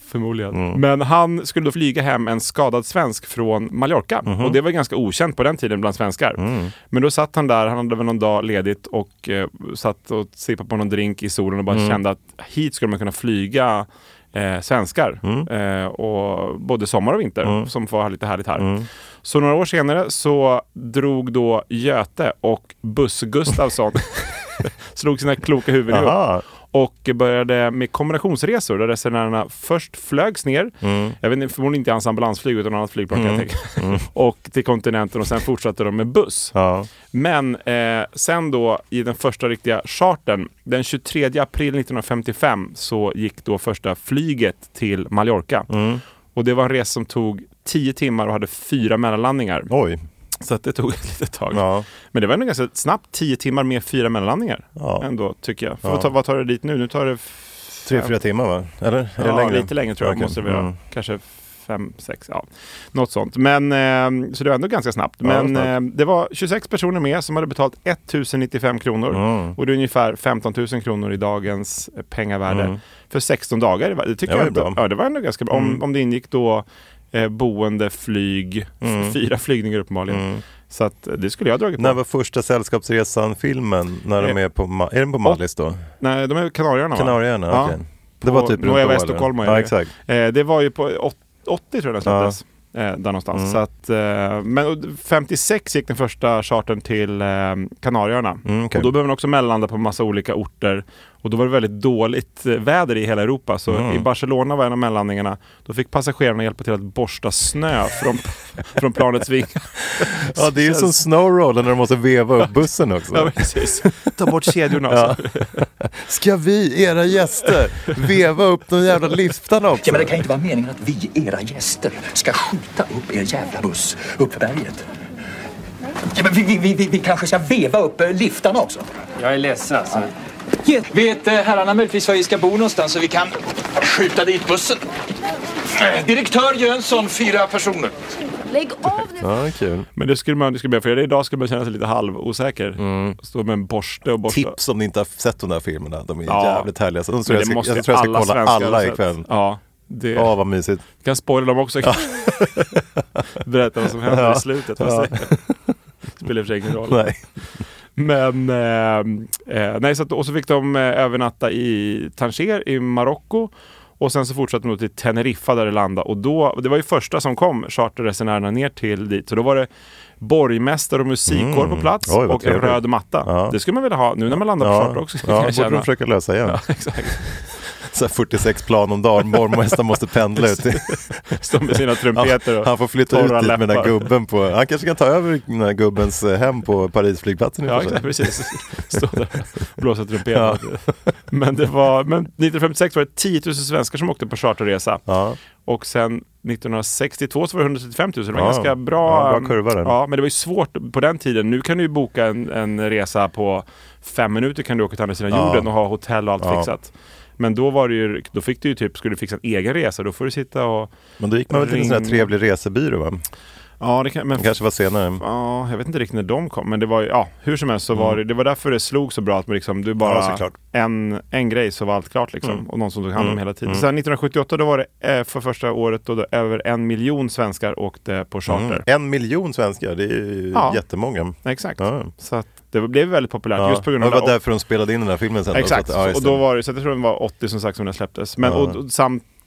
Förmodligen. Mm. Men han skulle då flyga hem en skadad svensk från Mallorca. Mhm. Och det var ganska okänt på den tiden bland svenskar. Mm. Men då satt han där, han hade väl någon dag ledigt och eh, satt och sippade på någon drink i solen och bara Mm. kände att hit skulle man kunna flyga eh, svenskar. Mm. Eh, och både sommar och vinter Mm. som får ha lite härligt här. Mm. Så några år senare så drog då Göte och Buss Gustafsson [laughs] [laughs] slog sina kloka huvuden ihop. Och började med kombinationsresor där resenärerna först flögs ner. Mm. Jag vet inte, förmodligen inte ens ambulansflyg utan annat flygplan jag tänka. [laughs] Och till kontinenten och sen fortsatte de med buss. Ja. Men eh, sen då i den första riktiga chartern, den 23 april 1955 så gick då första flyget till Mallorca. Mm. Och det var en resa som tog 10 timmar och hade fyra mellanlandningar. Oj. [laughs] Så att det tog ett litet tag. Ja. Men det var ändå ganska snabbt, 10 timmar med fyra mellanlandningar. Ja. Ändå tycker jag. För Ja. vad, tar, vad tar det dit nu? Nu tar det... Tre, fyra timmar va? Eller? Är det Ja, längre? lite längre tror jag Okej. måste det vara. Mm. Kanske fem, sex, ja. Något sånt. Men, eh, så det var ändå ganska snabbt. Ja, Men snabbt. eh, det var 26 personer med som hade betalt 1095 kronor. Mm. Och det är ungefär 15 000 kronor i dagens pengavärde. Mm. För 16 dagar. Det tycker var jag ändå, bra. Ja, det var ändå ganska bra. Om, Mm. om det ingick då eh, boende, flyg, Mm. fyra flygningar uppenbarligen. Mm. Så att eh, det skulle jag ha dragit på. När var första Sällskapsresan-filmen? När de Eh, är på, Ma- är den på Mallis då? Nej, de är Kanarieöarna va? Kanarieöarna? Ja. okej. Det var På typ runt då? Estocolmo är Ja, exakt. Eh, det var ju på åt- 80 tror jag den släpptes. Eh, där någonstans. Mm. Så att, eh, men och 56 gick den första chartern till eh, Kanarieöarna. Mm, okej. Och då behöver man också mellanlanda på massa olika orter. Och då var det väldigt dåligt eh, väder i hela Europa. Så Mm. i Barcelona var en av mellanlandningarna. Då fick passagerarna hjälpa till att borsta snö från, [laughs] från planets vingar. Ja, det är ju som snowroller när de måste veva upp bussen också. [laughs] Ja, precis. Ta bort kedjorna. [laughs] Ja. Alltså. Ska vi, era gäster, veva upp de jävla liftarna också? Ja, men det kan inte vara meningen att vi, era gäster, ska skjuta upp er jävla buss upp för berget. Ja, men vi, vi, vi, vi, vi kanske ska veva upp eh, liftarna också. Jag är ledsen alltså. Vet eh, herrarna möjligtvis var vi ska bo någonstans så vi kan skjuta dit bussen? Direktör Jönsson, fyra personer. Lägg av nu. Ja, kul. Men det skulle man, det skulle man för det idag skulle man känna sig lite halvosäker. Stå med en borste och borsta. Tips om ni inte har sett de där filmerna. De är Ja. jävligt härliga. Så de tror jag, det ska, måste jag tror jag ska alla kolla alla ikväll. Ja, det Ja, vad mysigt. kan spoila dem också. [laughs] Berätta vad som händer Ja. i slutet. Ja. Det spelar i och för sig ingen roll. Nej. Men, eh, eh, nej, så att, och så fick de eh, övernatta i Tanger i Marocko. Och sen så fortsatte de till Teneriffa där det landade. Och då, det var ju första som kom, charterresenärerna ner till dit. Så då var det borgmästare och musikkår Mm. på plats Oj, och en röd matta. Ja. Det skulle man vilja ha nu när man landar på charter också. ja [laughs] borde de försöka lösa igen. [laughs] Ja, exakt. Så här 46 plan om dagen, borgmästaren måste pendla ut. Står med sina trumpeter och Han får flytta ut dit med den där gubben på, han kanske kan ta över den där gubbens eh, hem på Parisflygplatsen Ja, exakt, precis. Stå där och blåsa trumpet. Men, det var, men 1956 var det 10 000 svenskar som åkte på charterresa. Ja. Och sen 1962 så var det 135 000. Det var Ja. ganska bra. Ja, bra kurva där. Ja, men det var ju svårt på den tiden. Nu kan du ju boka en, en resa på fem minuter kan du åka till andra sidan Ja. jorden och ha hotell och allt Ja. fixat. Men då var det ju, då fick du ju typ, skulle du fixa en egen resa, då får du sitta och... Men då gick man väl till en sån här trevlig resebyrå va? Ja, det kan, men Det kanske var senare. Ja, jag vet inte riktigt när de kom, men det var ja, hur som helst så var det, det var därför det slog så bra att man liksom, du bara, Mm. Ja, en, en grej så var allt klart liksom. Mm. Och någon som tog hand om Mm. hela tiden. Mm. Sen 1978 då var det eh, för första året då, då över en miljon svenskar åkte på charter. Mm. En miljon svenskar, det är ju Ja. jättemånga. Exakt. Ja. Så att det blev väldigt populärt Ja. just på grund det av var det. därför de spelade in den här filmen sen. då, Exakt, Så att, ja, och då var det, så jag tror det var 80 som sagt som den släpptes. Men och, och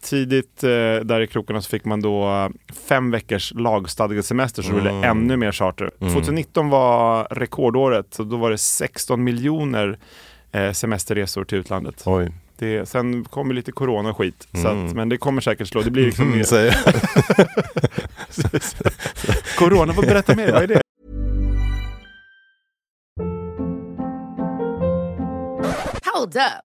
samtidigt eh, där i krokarna så fick man då eh, fem veckors lagstadgad semester så det blev Mm. ännu mer charter. Mm. 2019 var rekordåret, så då var det 16 miljoner eh, semesterresor till utlandet. Oj. Det, sen kommer lite corona och skit, så Mm. att, men det kommer säkert slå. Det blir liksom Mm, mer. säger [laughs] corona, vad berätta mer, vad är det? Hold up.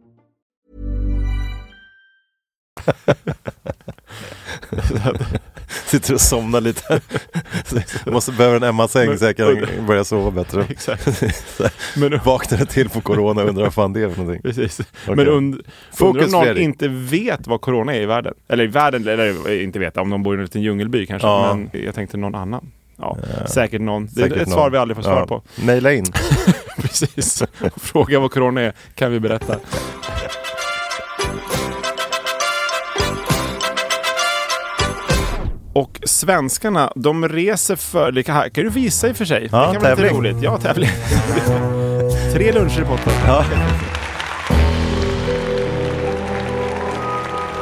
[laughs] Sitter och somnar lite. Måste behöver en Emma-säng så jag kan [laughs] börja sova bättre. [laughs] Exakt. Men- Vaknade till på corona och undrar vad fan det är för någonting. Precis. Okej. Men und, Fokus, undrar om någon inte vet vad corona är i världen. Eller i världen, eller inte vet, om de bor i en liten djungelby kanske. Ja. Men jag tänkte någon annan. Ja, säkert någon. Det är ett någon. svar vi aldrig får svar Ja. på. Maila in. Precis. Fråga vad corona är, kan vi berätta. Och svenskarna, de reser för... Det kan, kan du visa i och för sig. Ja, det kan vara lite tävling. roligt. Ja, tävling. [laughs] Tre luncher i potten. Ja.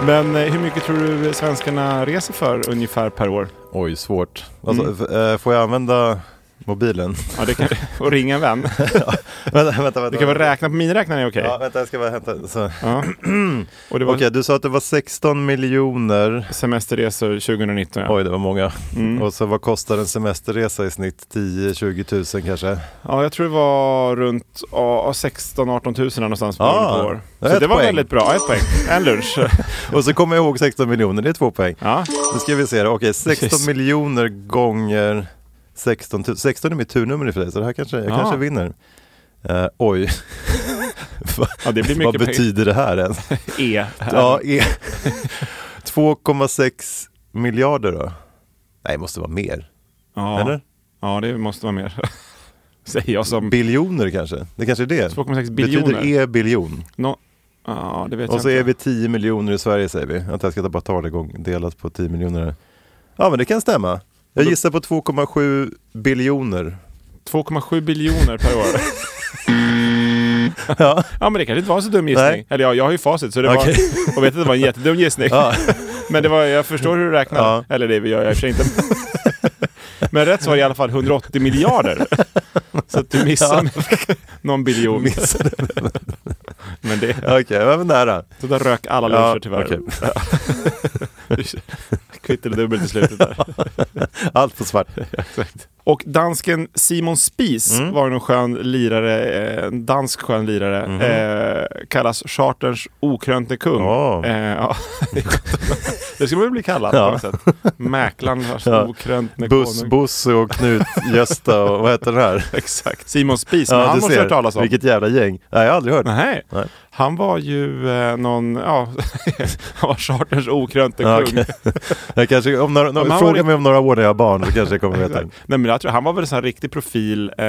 Men eh, hur mycket tror du svenskarna reser för ungefär per år? Oj, svårt. Alltså, Mm. eh, får jag använda mobilen? Ja, det kan, [laughs] och ringa en vän. vänta, vänta, vänta. Du kan väl räkna på miniräknaren är okej? Ja, vänta, jag ska bara hämta. Så. Ja. [clears throat] Och det var Okej, du sa att det var 16 miljoner. semesterresor 2019 ja. Oj, det var många. Mm. Och så vad kostar en semesterresa i snitt? 10-20 tusen kanske? Ja, jag tror det var runt ja, 16-18 tusen någonstans på Ah, år. det Så det var poäng. väldigt bra. Ett poäng. En lunch. [laughs] Och så kommer jag ihåg 16 miljoner, det är två poäng. Ja, Nu ska vi se då. Okej, 16 Precis. miljoner gånger 16 000. 16 är mitt turnummer i för sig, så det här kanske, jag Ja. kanske vinner. Eh, oj. [laughs] Ja Vad betyder det här ens? [laughs] E. Ja, e- [laughs] 2,6 miljarder då? Nej, det måste vara mer. ja. Eller? ja, det måste vara mer. Säger jag som Biljoner kanske? Det kanske är det? 2,6 biljoner. Betyder e-biljon? No. Ja, det vet Och så inte. är vi 10 miljoner i Sverige säger vi. Att jag ska bara ta det gång, delat på 10 miljoner. Ja men det kan stämma. Jag gissar på 2,7 biljoner. 2,7 biljoner per år. Ja. Ja, men det kanske inte var en så dum gissning. Nej. Eller ja, jag har ju facit så det Okej. var... [laughs] Och vet att det var en jättedum gissning. Ja. Men det var, jag förstår hur du räknar. Ja. Eller det gör jag i och för sig inte. [laughs] Men rätt svar är i alla fall 180 miljarder. Så att du missar någon biljon. Missade. Men det, Okej, jag var nära. så där rök alla luncher Ja, tyvärr. okej. [laughs] Kvitt eller dubbelt i slutet där. [laughs] Allt på svart. [laughs] Exakt. Och dansken Simon Spies Mm. var en skön lirare, eh, en dansk skön lirare. Mhm. Eh, kallas charterns okrönte kung. Åh. Eh, ja, [laughs] det ska man väl bli kallad Ja. på något sätt. Mäklarens [laughs] Ja. okrönte Buss, konung. Bosse och Knut, Gösta och vad heter den här? [laughs] Exakt. Simon Spies, men han måste ha hört talas om. Vilket jävla gäng. Nej, jag har aldrig hört. Nej. Nej. Han var ju eh, någon, ja, [laughs] var charterns okrönte Ja, kung. okej. jag kanske, om några, Men han fråga var- mig om några år när jag har barn så kanske jag kommer veta. [laughs] Nej men jag tror han var väl en sån riktig profil, eh,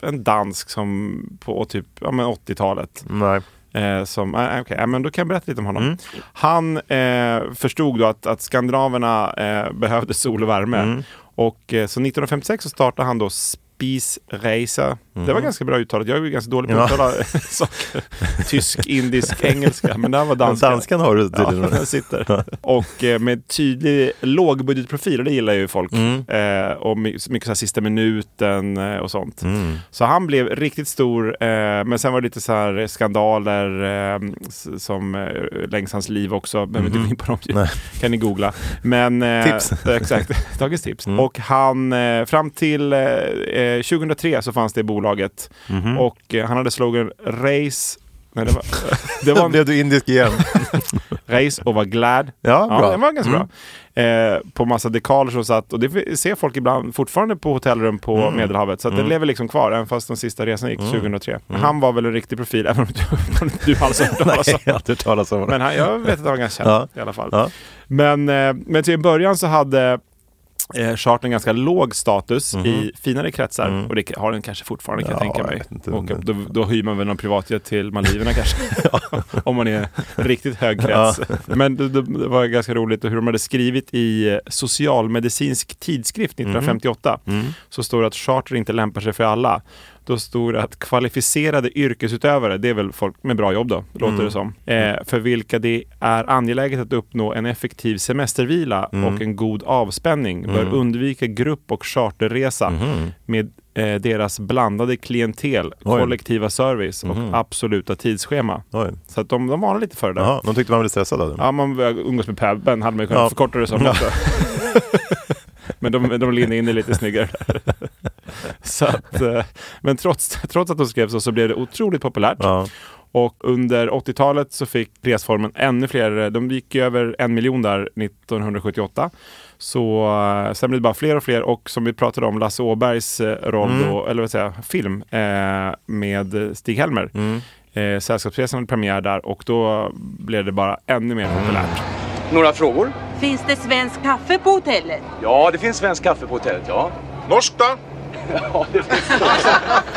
en dansk som på typ ja, men 80-talet. Nej. Eh, som, eh, okej, ja, men då kan jag berätta lite om honom. Mm. Han eh, förstod då att, att skandinaverna eh, behövde sol och värme. Mm. Och eh, så 1956 så startade han då Spis Reisa. Det var ganska bra uttalat. Jag är ju ganska dålig på att Mm. Ja. uttala [laughs] saker. Tysk, indisk, [laughs] engelska. Men det här var danska. Danskan har du Ja, tydligen. den sitter. Och eh, med tydlig lågbudgetprofil, och det gillar ju folk. Mm. Eh, och my- mycket så här sista minuten eh, och sånt. Mm. Så han blev riktigt stor, eh, men sen var det lite så här skandaler eh, som längs hans liv också. Behöver inte gå in på dem. Nej. [laughs] kan ni googla. Men, Tips. Exakt, dagens tips. Mm. Och han, fram till 2003 så fanns det i bolaget. Mhm. Och eh, han hade slogan Race Nej, det var, [laughs] det var en Blev du indisk igen? [laughs] race och var glad. Ja, bra. Ja, den var ganska Mm. bra. Eh, på massa dekaler som satt, och det ser folk ibland fortfarande på hotellrum på Mm. Medelhavet. Så att det lever liksom kvar, även fast den sista resan gick 2003. Mm. Han var väl en riktig profil, [laughs] även om du, du har hört talas Nej, om. jag har inte hört talas om det. Men han, jag vet att han var ganska känd Ja. i alla fall. Ja. Men, eh, men till en början så hade eh, chartern ganska låg status i finare kretsar. Mm. Och det har den kanske fortfarande kan Ja, jag tänka jag mig. inte. Och då, då hyr man väl någon privatjet till Maldiverna [laughs] kanske. [laughs] Om man är riktigt hög krets. Men det, det var ganska roligt hur de hade skrivit i eh, Socialmedicinsk tidskrift 1958. Mm. Så står det att charter inte lämpar sig för alla. Då stod det att kvalificerade yrkesutövare, det är väl folk med bra jobb då, låter Mm. det som. Eh, för vilka det är angeläget att uppnå en effektiv semestervila Mm. och en god avspänning bör undvika grupp och charterresa Mhm. med eh, deras blandade klientel, Oj. kollektiva service och Mhm. absoluta tidsschema. Oj. Så att de, de varnade lite för det där. De tyckte man blev stressad av det. Ja, man umgås med puben hade man ju kunnat Ja. förkorta det som. [laughs] Men de, de lindade in det lite snyggare. [laughs] [laughs] så att, eh, men trots, trots att de skrev så, så blev det otroligt populärt. Ja. Och under 80-talet så fick resformen ännu fler. De gick över en miljon där 1978. Så eh, sen blev det bara fler och fler och som vi pratade om Lasse Åbergs eh, roll Mm. då, eller vad säger film eh, med Stig-Helmer. Mm. Eh, Sällskapsresan hade premiär där och då blev det bara ännu mer populärt. Några frågor? Finns det svensk kaffe på hotellet? Ja, det finns svensk kaffe på hotellet, ja. Norsk då? Ja, det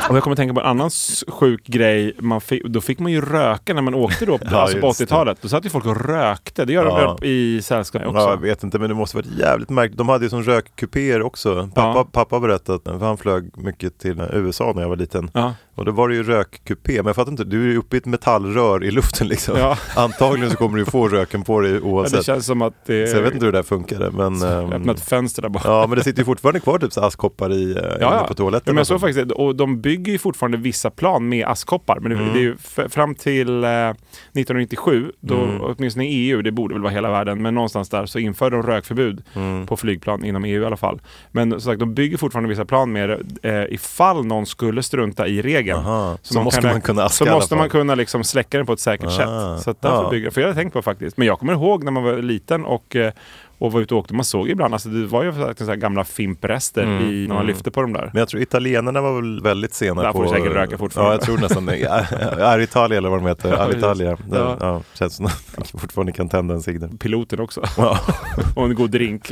Och jag kommer att tänka på en annan sjuk grej. Man fick, då fick man ju röka när man åkte då, [laughs] Ja, alltså på just det. 80-talet. Då satt ju folk och rökte. Det gör de Ja. väl i sällskap också? Ja, jag vet inte, men det måste varit jävligt märkligt. De hade ju som rökkupéer också. Pappa, Ja. pappa har berättat, för han flög mycket till USA när jag var liten. Ja. Och då var det ju rökkupé, men jag fattar inte, du är ju uppe i ett metallrör i luften liksom. Ja. [laughs] Antagligen så kommer du få röken på dig Ja, oavsett. det känns som att det Så jag vet inte hur det där funkade. Men, ehm, öppnat fönster där bara. ja, men det sitter ju fortfarande kvar typ så askkoppar i, eh, Ja, ja. på toaletten. Ja, men jag och såg så. faktiskt. Och de bygger ju fortfarande vissa plan med askkoppar. Men det, Mm. det är ju fram till eh, 1997, då, Mm. åtminstone i EU, det borde väl vara hela världen, men någonstans där så införde de rökförbud Mm. på flygplan inom EU i alla fall. Men som sagt, de bygger fortfarande vissa plan med det. Eh, ifall någon skulle strunta i regeln. Aha, så man måste kan- man kunna aska Så måste man kunna liksom släcka den på ett säkert Ah, sätt. Så därför ja. bygger För jag hade tänkt på faktiskt. Men jag kommer ihåg när man var liten och eh, och var ute och åkte. Man såg ibland, alltså det var ju så här gamla fimprester Mm, i, när man mm. lyfte på de där. Men jag tror italienarna var väl väldigt sena Där på... får du säkert röka fortfarande. Ja, jag tror nästan det. Är Italia eller vad de heter. Ja, Alitalia. precis. Det, Ja. ja. känns som att fortfarande kan tända en cigg. Piloten också. Ja. [laughs] och en god drink.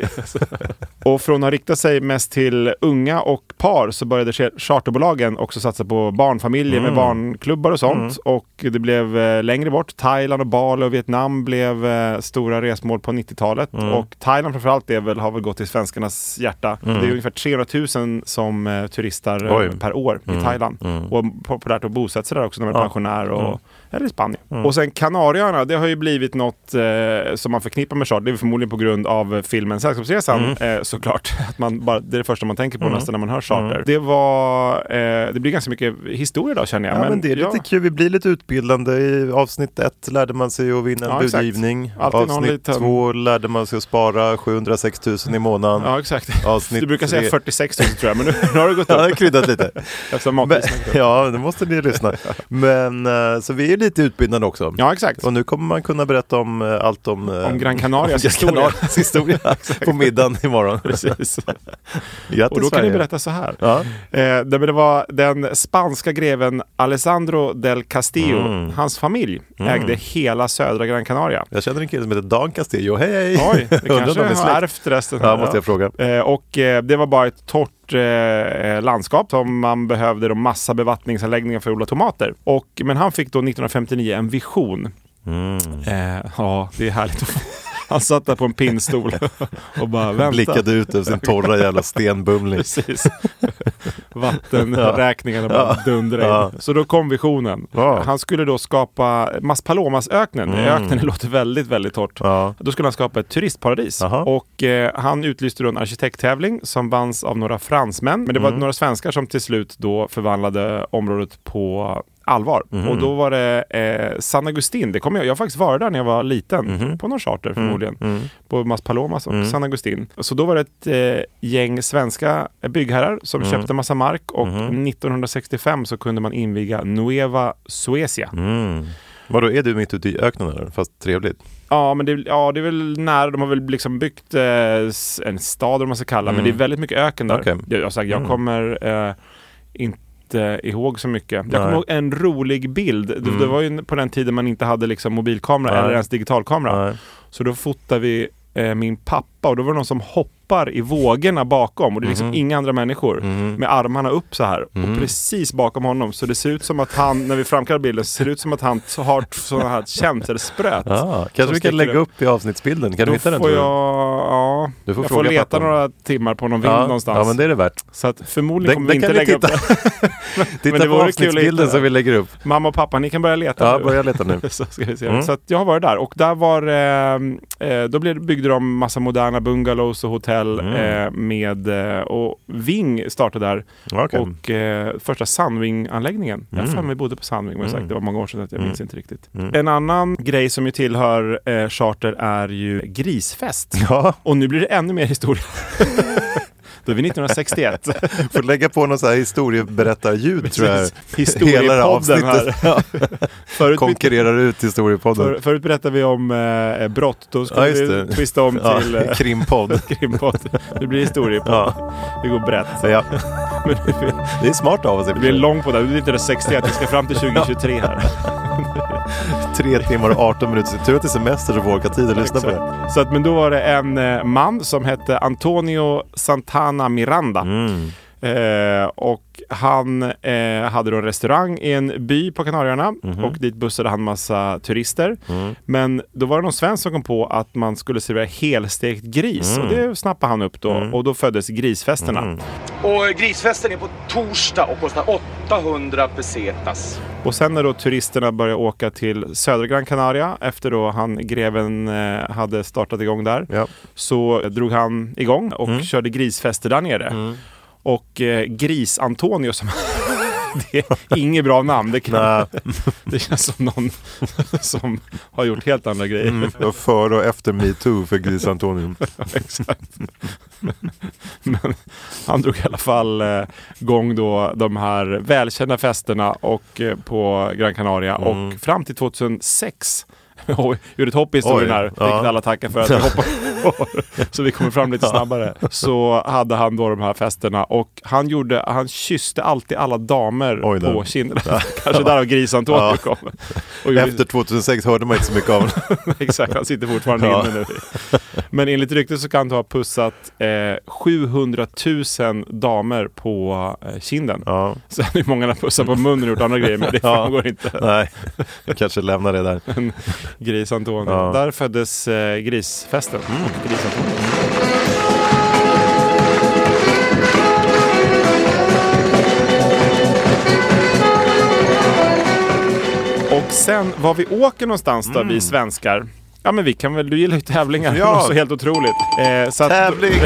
[laughs] och från att ha riktat sig mest till unga och par så började char- charterbolagen också satsa på barnfamiljer med Mm. barnklubbar och sånt. Mm. Och det blev eh, längre bort. Thailand och Bali och Vietnam blev eh, stora resmål på 90-talet. Mm. Och Thailand framförallt är väl, har väl gått till svenskarnas hjärta. Mm. Det är ungefär 300 000 som eh, turistar eh, Oj. per år i Mm. Thailand. Mm. Och populärt att bosätta sig där också när man är pensionär och Mm. Eller Spanien. Mm. Och sen Kanarieöarna, det har ju blivit något eh, som man förknippar med charter. Det är förmodligen på grund av filmen Sällskapsresan eh, såklart. [laughs] Att man bara, det är det första man tänker på Mm. nästan när man hör charter. Mm. Det var, eh, det blir ganska mycket historia idag känner jag. Ja, men, det är lite ja. kul. Vi blir lite utbildande. I avsnitt ett lärde man sig att vinna en Ja, budgivning. Avsnitt liten- två lärde man sig att spara 706 000 i månaden. Ja, exakt. Avsnitt Du brukar säga tre- 46 000 tror jag, men nu, nu har det gått Ja, upp. kryddat lite. [laughs] Eftersom Men, ja, nu måste ni lyssna. [laughs] Men eh, så vi är lite utbildande också. Ja, exakt. Och nu kommer man kunna berätta om eh, allt om, eh, Om Gran Canarias historia. Canarias historia [laughs] på middagen imorgon. [laughs] Precis. [laughs] Grattis Och då kan ni berätta så här. Ja. Eh, det, var den spanska greven Alessandro del Castillo. Mm. Hans familj Mm. ägde hela södra Gran Canaria. Jag känner en kille som heter Dan Castillo. Hej hej! Oj, det kanske har ärvt resten. Ja, måste jag fråga. Eh, och eh, det var bara ett torrt eh, landskap som man behövde då massa bevattningsanläggningar för att odla tomater. Och, men han fick då 1959 en vision. Mm. Eh, ja, det är härligt. att få- Han satt där på en pinnstol och bara vänta. Blickade ut över sin torra jävla stenbumling. Precis. Vattenräkningarna bara Ja. dundrade Ja. in. Så då kom visionen. Ja. Han skulle då skapa Maspalomasöknen. Mm. Öknen låter väldigt, väldigt torrt. Ja. Då skulle han skapa ett turistparadis. Och eh, han utlyste då en arkitekttävling som vanns av några fransmän. Men det var Mm. några svenskar som till slut då förvandlade området på allvar. Mhm. Och då var det eh, San Agustin. Det kommer jag, jag har faktiskt varit där när jag var liten. Mhm. På någon charter förmodligen. Mm. På Maspalomas och Mm. San Agustin. Så då var det ett eh, gäng svenska byggherrar som Mm. köpte massa mark och Mhm. 1965 så kunde man inviga Nueva Suecia. Mm. Vadå, är du mitt ute i öknen eller? Fast trevligt? Ja, men det, ja, det är väl nära. De har väl liksom byggt eh, en stad, vad man ska kalla men Mm. det är väldigt mycket öken där. Okej. Jag, jag, jag Mm. kommer eh, inte ihåg så mycket. Jag Nej. kommer ihåg en rolig bild. Det, Mm. det var ju på den tiden man inte hade liksom mobilkamera Nej. eller ens digitalkamera. Nej. Så då fotade vi eh, min pappa och då var det någon som hoppar i vågorna bakom och det är liksom Mhm. inga andra människor Mhm. med armarna upp så här Mhm. och precis bakom honom så det ser ut som att han, när vi framkallar bilden, ser det ut som att han har sådana här känselspröt. Ah, som kanske vi kan lägga upp i avsnittsbilden. Kan Då du hitta den? får jag, ja, Du får jag får leta pappa. några timmar på någon vind Ja, någonstans. ja, men det är det värt. Så att förmodligen kommer vi inte lägga ni upp det. [laughs] Titta det på avsnittsbilden som vi lägger upp. Mamma och pappa, ni kan börja leta Ja, nu. börja leta nu. [laughs] så ska vi se. Mm. Så att jag har varit där och där var eh, eh, då byggde de massa moderna bungalows och hotell Mm. eh, med eh, och Ving startade där Okej. och eh, första Sunwing-anläggningen. Jag har Mm. för mig bodde på Sunwing men Mm. sagt, det var många år sedan att jag Mm. minns inte riktigt. Mm. En annan grej som ju tillhör eh, charter är ju grisfest. Ja. Och nu blir det ännu mer historia. [laughs] Då är vi 1961. [laughs] Får lägga på någon så här historieberättarljud tror jag. Det Historiepodden här. Ja. [laughs] Förut- Konkurrerar ut historiepodden. För, förut berättade vi om eh, brott, då skulle Ja, vi det. twista om [laughs] Ja, till eh, krimpodd. krimpodd. Det blir historiepodd. Ja. Vi går brett. Ja. Men det Det är smart av oss. det blir sig. lång på det. Det är inte det 61, vi ska fram till 2023 här. [laughs] Tre timmar och 18 minuter. Tur att det är semester så får åka tid att lyssna på det. Så att, men då var det en eh, man som hette Antonio Santana Miranda. Mm. Eh, och han eh, hade då en restaurang i en by på Kanarieöarna Mhm. och dit bussade han massa turister. Mm. Men då var det någon svensk som kom på att man skulle servera helstekt gris Mm. och det snappade han upp då och då föddes grisfesterna. Och grisfesten är på torsdag och kostar 800 pesetas. Och sen när då turisterna började åka till södra Gran Canaria efter då han greven eh, hade startat igång där Ja. så drog han igång och Mm. körde grisfester där nere. Och eh, Gris-Antonio som [laughs] det är inget bra namn. Det, kan, [laughs] det känns som någon [laughs] som har gjort helt andra grejer. Mm. Före och efter metoo för Gris Antonium. Ja, Exakt. Men han drog i alla fall eh, igång då de här välkända festerna och, eh, på Gran Canaria Mm. och fram till 2006 [laughs] Gjorde ett hopp i historien här, ja. vilket alla tackar för att jag [laughs] hoppar så vi kommer fram lite snabbare. Så hade han då de här festerna och han gjorde, han kysste alltid alla damer Oj på kinderna. [laughs] Kanske därav gris-Antonio Ja. kom. Och Efter 2006 hörde man inte så mycket av honom. Exakt, han sitter fortfarande Ja. inne nu. Men enligt ryktet så kan han ha pussat eh, 700 000 damer på eh, kinden. Ja. Sen det många han har pussat på munnen och gjort andra grejer, men det Ja. framgår inte. Nej, kanske lämnar det där. Men Gris Antonio. Ja. Där föddes eh, grisfesten. Och Gris Antonio. Och sen var vi åker någonstans då, vi svenskar. Ja men vi kan väl, du gillar ju tävlingar. Mm. Ja. [laughs] Det var så helt otroligt. Eh, Tävling! [laughs]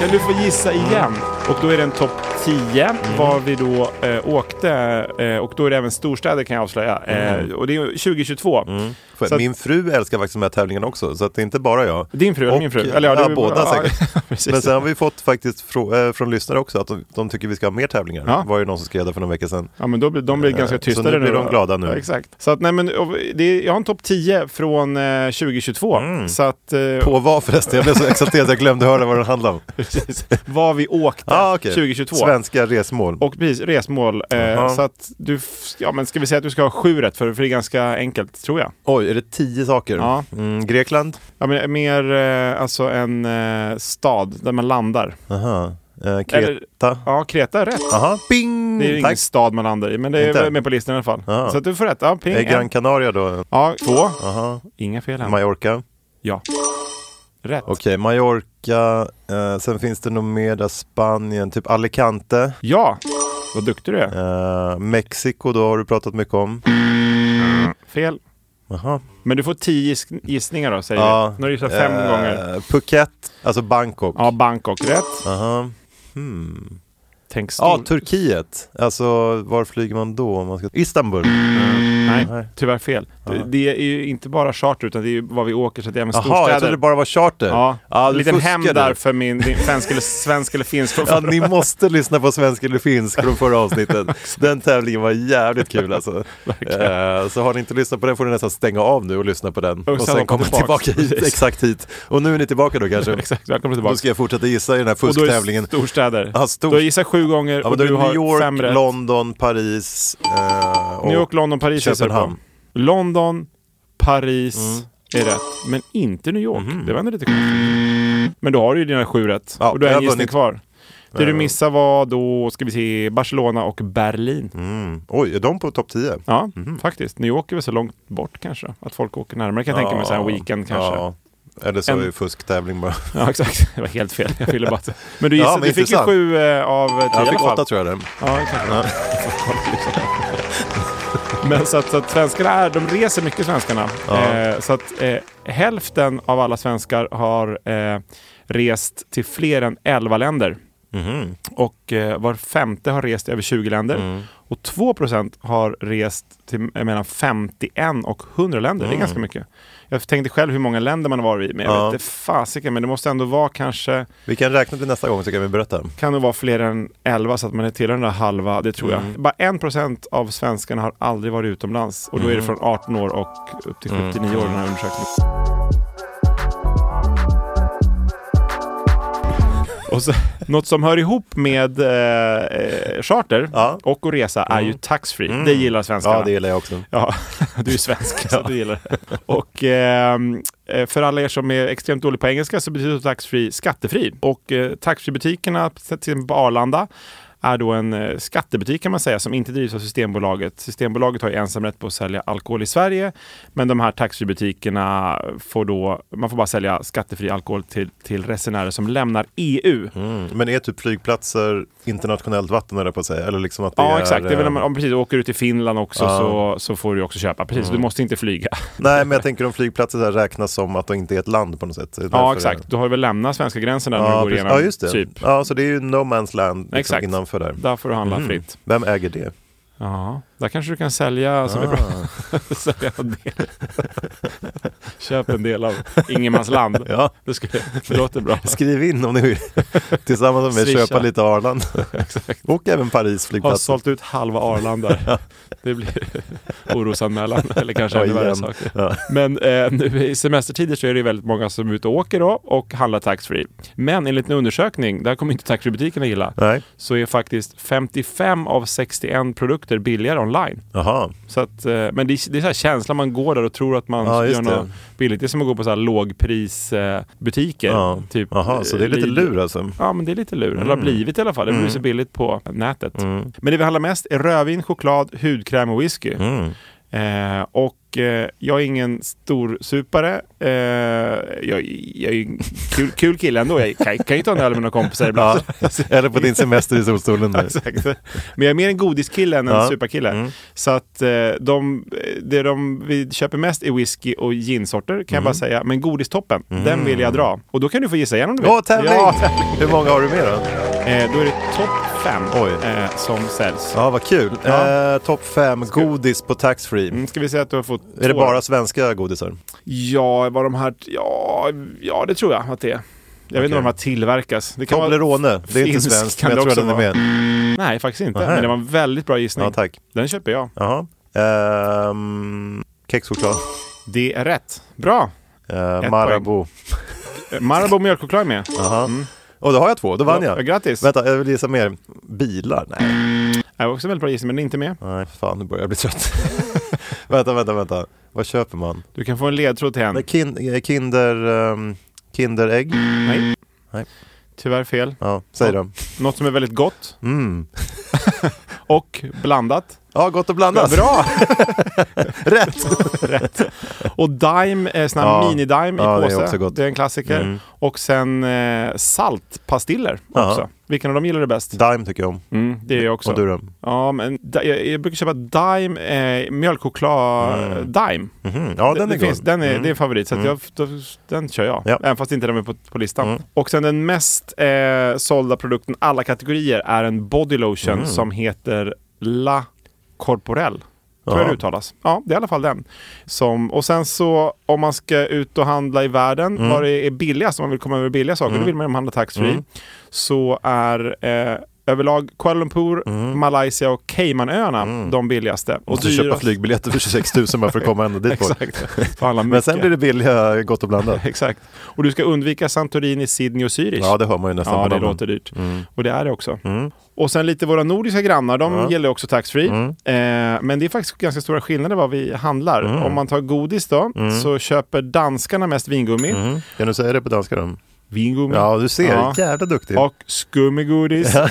kan du få gissa igen? Och då är det en topp 10 var vi då eh, åkte. Eh, och då är det även storstäder kan jag avslöja. Eh, och det är 2022. För Så att- min fru älskar faktiskt de här tävlingarna också, så att det är inte bara jag. Din fru Och- min fru? Eller ja, ja, båda ja, säkert. [laughs] precis. Men sen har vi fått faktiskt frå- eh, från lyssnare också att de, de tycker vi ska ha mer tävlingar. Ja. var ju någon som skrev det för några veckor sedan. Ja men då blir de blir Eh, ganska så tystare nu blir nu. de då. glada nu. Ja, exakt. Så att nej men det jag har en topp 10 från eh, 2022. Så att... Eh, På vad förresten? Jag blev så exalterad att jag glömde höra vad den handlade om. [laughs] precis, vad vi åkte Ah, okej. 2022. Svenska resmål. Och precis, resmål. Eh, Jaha. så att du, ja men ska vi säga att du ska ha sju rätt för, för det är ganska enkelt tror jag. Oj, är det tio saker? Ja. Mm, Grekland? Ja men mer eh, alltså en eh, stad där man landar. Aha. Eh, Kreta? Ja, Kreta är rätt. Aha, bing! Det är ingen Tack. stad man landar i, men det är Inte? med på listan i alla fall. Ja. Så att du får rätt. Ja, ping. Är Gran En. Canaria då? Ja, två. Aha. Inga fel här. Mallorca? Ja. Rätt. Okej, Mallorca. Eh, sen finns det nog mer där Spanien, typ Alicante. Ja, vad duktig du är. Eh, Mexiko då har du pratat mycket om. Fel. Aha. Men du får tio giss- gissningar då, säger Ja. vi. Nu har du gissat fem Eh, gånger. Phuket, alltså Bangkok. Ja, Bangkok. Rätt. Aha. Hmm. Tänk Ja. Turkiet. Alltså var flyger man då? Om man ska... Istanbul. Nej, Nej. tyvärr fel. Det, det är ju inte bara charter, utan det är ju vad vi åker, så det är även Jaha, storstäder. jag trodde det bara var charter. Ja, du liten du. där för min, din svensk eller, svensk eller finsk. Ja, ni måste lyssna på svensk eller finsk från förra avsnittet. [laughs] Den tävlingen var jävligt kul alltså. Eh, så har ni inte lyssnat på den får ni nästan stänga av nu och lyssna på den. Och, sen sen hoppa komma tillbaka hit, exakt hit. Och nu är ni tillbaka då kanske? [laughs] Exakt, välkommen tillbaka. Då ska jag fortsätta gissa i den här Och då är fusktävlingen. storstäder. Ja, stor- Du har gissat sju gånger Ja, och du har New York, fem rätt. London, Paris eh, och New York, London, Paris. Köpenhamn. London, Paris Mm. är rätt. Men inte New York. Det var ändå lite konstigt. Men då har du ju dina sju rätt. Ja, och du har en gissning kvar. Det du Eh. missade var då, ska vi se, Barcelona och Berlin. Mm. Oj, är de på topp 10? Ja, faktiskt. New York är väl så långt bort kanske. Att folk åker närmare kan jag tänka mig. Så här en weekend kanske. Ja. Eller så En- är det fusktävling bara. [laughs] Ja, exakt. Det var helt fel. Jag ville bara... [laughs] Men du, Ja, gissade, men du fick ju sju eh, av tio i Jag fick åtta tror jag det. Ja, exakt. [laughs] Men så att, så att svenskarna är, de reser mycket svenskarna. Ja. Eh, så att eh, hälften av alla svenskar har eh, rest till fler än 11 länder. Mhm. Och eh, var femte har rest i över 20 länder. Mm. Och 2% har rest till mellan 51 och 100 länder. Det är Mm. ganska mycket. Jag tänkte själv hur många länder man har varit i, men jag Ja. vet inte fasiken. Men det måste ändå vara kanske, Vi kan räkna till nästa gång så kan vi berätta. kan det vara fler än 11 så att man är till den där halva, det tror Mm. jag. Bara 1 av svenskarna har aldrig varit utomlands. Och då är det Mm. från 18 år och upp till Mm. 79 år den här undersökningen. Och så, något som hör ihop med eh, eh, charter och att resa är ju taxfree. Mm. Det gillar svenskarna. Ja, det gillar jag också. Ja, [laughs] du är svensk så du gillar det. Och ehm, eh, för alla er som är extremt dåliga på engelska så betyder taxfree skattefri. Och eh, taxfree-butikerna, till exempel på Arlanda, är då en eh, skattebutik kan man säga som inte drivs av Systembolaget. Systembolaget har ju ensamrätt på att sälja alkohol i Sverige. Men de här taxfreebutikerna får då, man får bara sälja skattefri alkohol till, till resenärer som lämnar EU. Mm. Men är typ flygplatser internationellt vatten eller på att säga? Eller liksom att det Ja är, exakt, det är väl om, eh, om precis, du åker ut till Finland också Ja. så, så får du också köpa. Precis, Mm. du måste inte flyga. [laughs] Nej, men jag tänker om flygplatser här räknas som att de inte är ett land på något sätt. Ja exakt, du har väl lämnat svenska gränsen där när du Ja, går igenom ja, just det. typ. Ja, så det är ju no man's land liksom, Exakt. innanför där. Där får du handla Mm. fritt. Vem äger det? Ja, där kanske du kan sälja som är Ah. bra. [laughs] sälja en del. [laughs] Köp en del av ingenmansland. Ja. Det, skulle, det låter bra. Skriv in om ni vill [laughs] tillsammans med Swisha. köpa lite Arlanda. Exakt. Och även Paris Har flygplats. sålt ut halva Arlanda. Det blir orosanmälan eller kanske Ja, ännu värre saker. Ja. Men eh, nu i semestertider så är det väldigt många som är ute och åker då och handlar taxfree. Men enligt en undersökning, där kommer inte taxfree-butikerna gilla, Nej. så är faktiskt 55 av 61 produkter billigare online. Jaha. Så att, eh, men det är, det är så här känslan man går där och tror att man Ja, gör något billigt. Det är som att gå på så här lågprisbutiker. Ja. Typ, Jaha, så det är lite Lidl. lur alltså? Ja, men det är lite lur. Eller har Mm. blivit i alla fall. Det blir Mm. så billigt på nätet. Mm. Men det vi handlar mest är rödvin, choklad, hudkräm och whisky. Mm. Eh, och eh, jag är ingen stor supare. Eh, jag, jag är en kul, kul kille ändå. Jag kan, kan ju ta en öl med några kompisar ibland. Ja. [laughs] Eller på din semester i solstolen. [laughs] Exakt. Men jag är mer en godiskille än en Ja. superkille. Mm. Så att eh, de, det de vi köper mest är whisky och ginsorter kan jag Mm. bara säga. Men godistoppen, Mm. den vill jag dra. Och då kan du få gissa igen om du vill. Ja, tävling! Ja, Hur många har du med då? eh, då är det topp fem Oj. eh, som säljs. Ja, vad kul. Ja. Eh, Topp fem godis på taxfree. Mm, ska vi säga att du har fått Är det två? bara svenska godisar? Ja, vad de här... Ja, ja, det tror jag att det är. Jag vet inte var de här tillverkas. Det vara Toblerone, det är inte svenskt, kan men jag tror den är med. Nej, faktiskt inte. Nähä. Men det var en väldigt bra gissning. Ja, tack. Den köper jag. Jaha. Ehm, kexchoklad. Det är rätt. Bra! Eh, Ett Marabou. Marabou mjölkchoklad är med. Jaha. Och då har jag två, då vann Ja, jag. Grattis! Vänta, jag vill gissa mer. Bilar? Nej. Det var också en väldigt bra gissning, men den är inte med. Nej, fan nu börjar jag bli trött. [laughs] vänta, vänta, vänta. Vad köper man? Du kan få en ledtråd till en. Kin- eh, kinder... Um, kinderägg? Nej. Nej. Tyvärr fel. Ja, säg då. Något som är väldigt gott Mm. [laughs] och blandat. Ja, gott och blandat. Bra! [laughs] Rätt! Rätt. Och Dime, eh, sån här Ja. mini-Dime Ja, i det är påse. också gott. Det är en klassiker. Mm. Och sen eh, saltpastiller Ja. också. Vilken av dem gillar du bäst? Dime tycker jag om. Mm, det är jag också. Och du då? Ja, men jag, jag brukar köpa Dime, eh, mjölkchoklad Mm. Dime. Mhm. Ja, den det, är det finns, god. Den är, Mm. det är en favorit, så att Mm. jag, då, den kör jag. Ja. Även fast inte den är på, på listan. Mm. Och sen den mest eh, sålda produkten alla kategorier är en body lotion Mm. som heter La Corporel. Tror Ja. jag det uttalas. Ja, det är i alla fall den. Som, och sen så om man ska ut och handla i världen, Mm. vad det är billigast, om man vill komma över billiga saker, Mm. då vill man ju handla taxfree. Mm. Så är eh, överlag Kuala Lumpur, Mm. Malaysia och Caymanöarna Mm. de billigaste. Och Måste köpa flygbiljetter för 26 000 bara för att komma ända dit. [laughs] Exakt. Handla Men sen blir det billiga gott och blandat. [laughs] Exakt. Och du ska undvika Santorini, Sydney och Zürich. Ja, det hör man ju nästan Ja, på det låter dyrt. Mm. Och det är det också. Mm. Och sen lite våra nordiska grannar, de Ja. gäller också taxfree. Mm. Eh, men det är faktiskt ganska stora skillnader vad vi handlar. Mm. Om man tar godis då, Mm. så köper danskarna mest vingummi. Mm. Kan du säga det på danska då? Vingummi. Ja, du ser. Ja. Jävla duktig. Och skummigodis. Ja.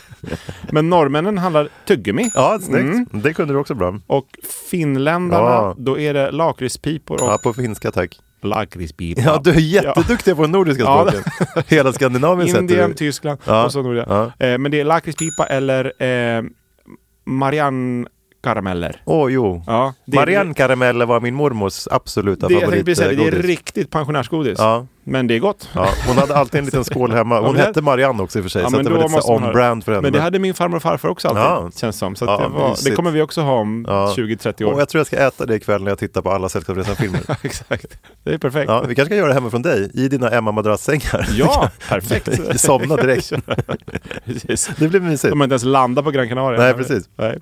[laughs] men norrmännen handlar tuggummi. Ja, snyggt. Mm. Det kunde du också bra. Och finländarna, Ja. då är det lakritspipor och Ja, på finska tack. lakritspipor. Ja, du är jätteduktig på de nordiska Ja. språken. Hela Skandinavien sätter Indien. Tyskland Ja. och så Norge. Ja. Eh, men det är lakritspipa eller eh, Marianne-karameller. Åh, jo. Ja, Marianne Karameller var min mormors absoluta det, säga det, är favoritgodis. riktigt pensionärsgodis. Ja, men det är gott. Ja, hon hade alltid en liten [laughs] skål hemma. Hon hette Marianne också i och för sig, Ja, så det var lite on-brand för henne. Men det hade min farmor och farfar också alltid, Ja. känns som. Så det, var, det kommer vi också ha om Ja. 20-30 år. Och jag tror jag ska äta det ikväll när jag tittar på alla Sällskapsresan-filmer. [laughs] Exakt, det är perfekt. Vi kanske ska göra det hemma från dig, i dina Emma-madrassängar. Ja, [laughs] perfekt. Somna direkt. Det blir mysigt. De har inte ens landat på Gran Canaria. Nej, precis. Nej.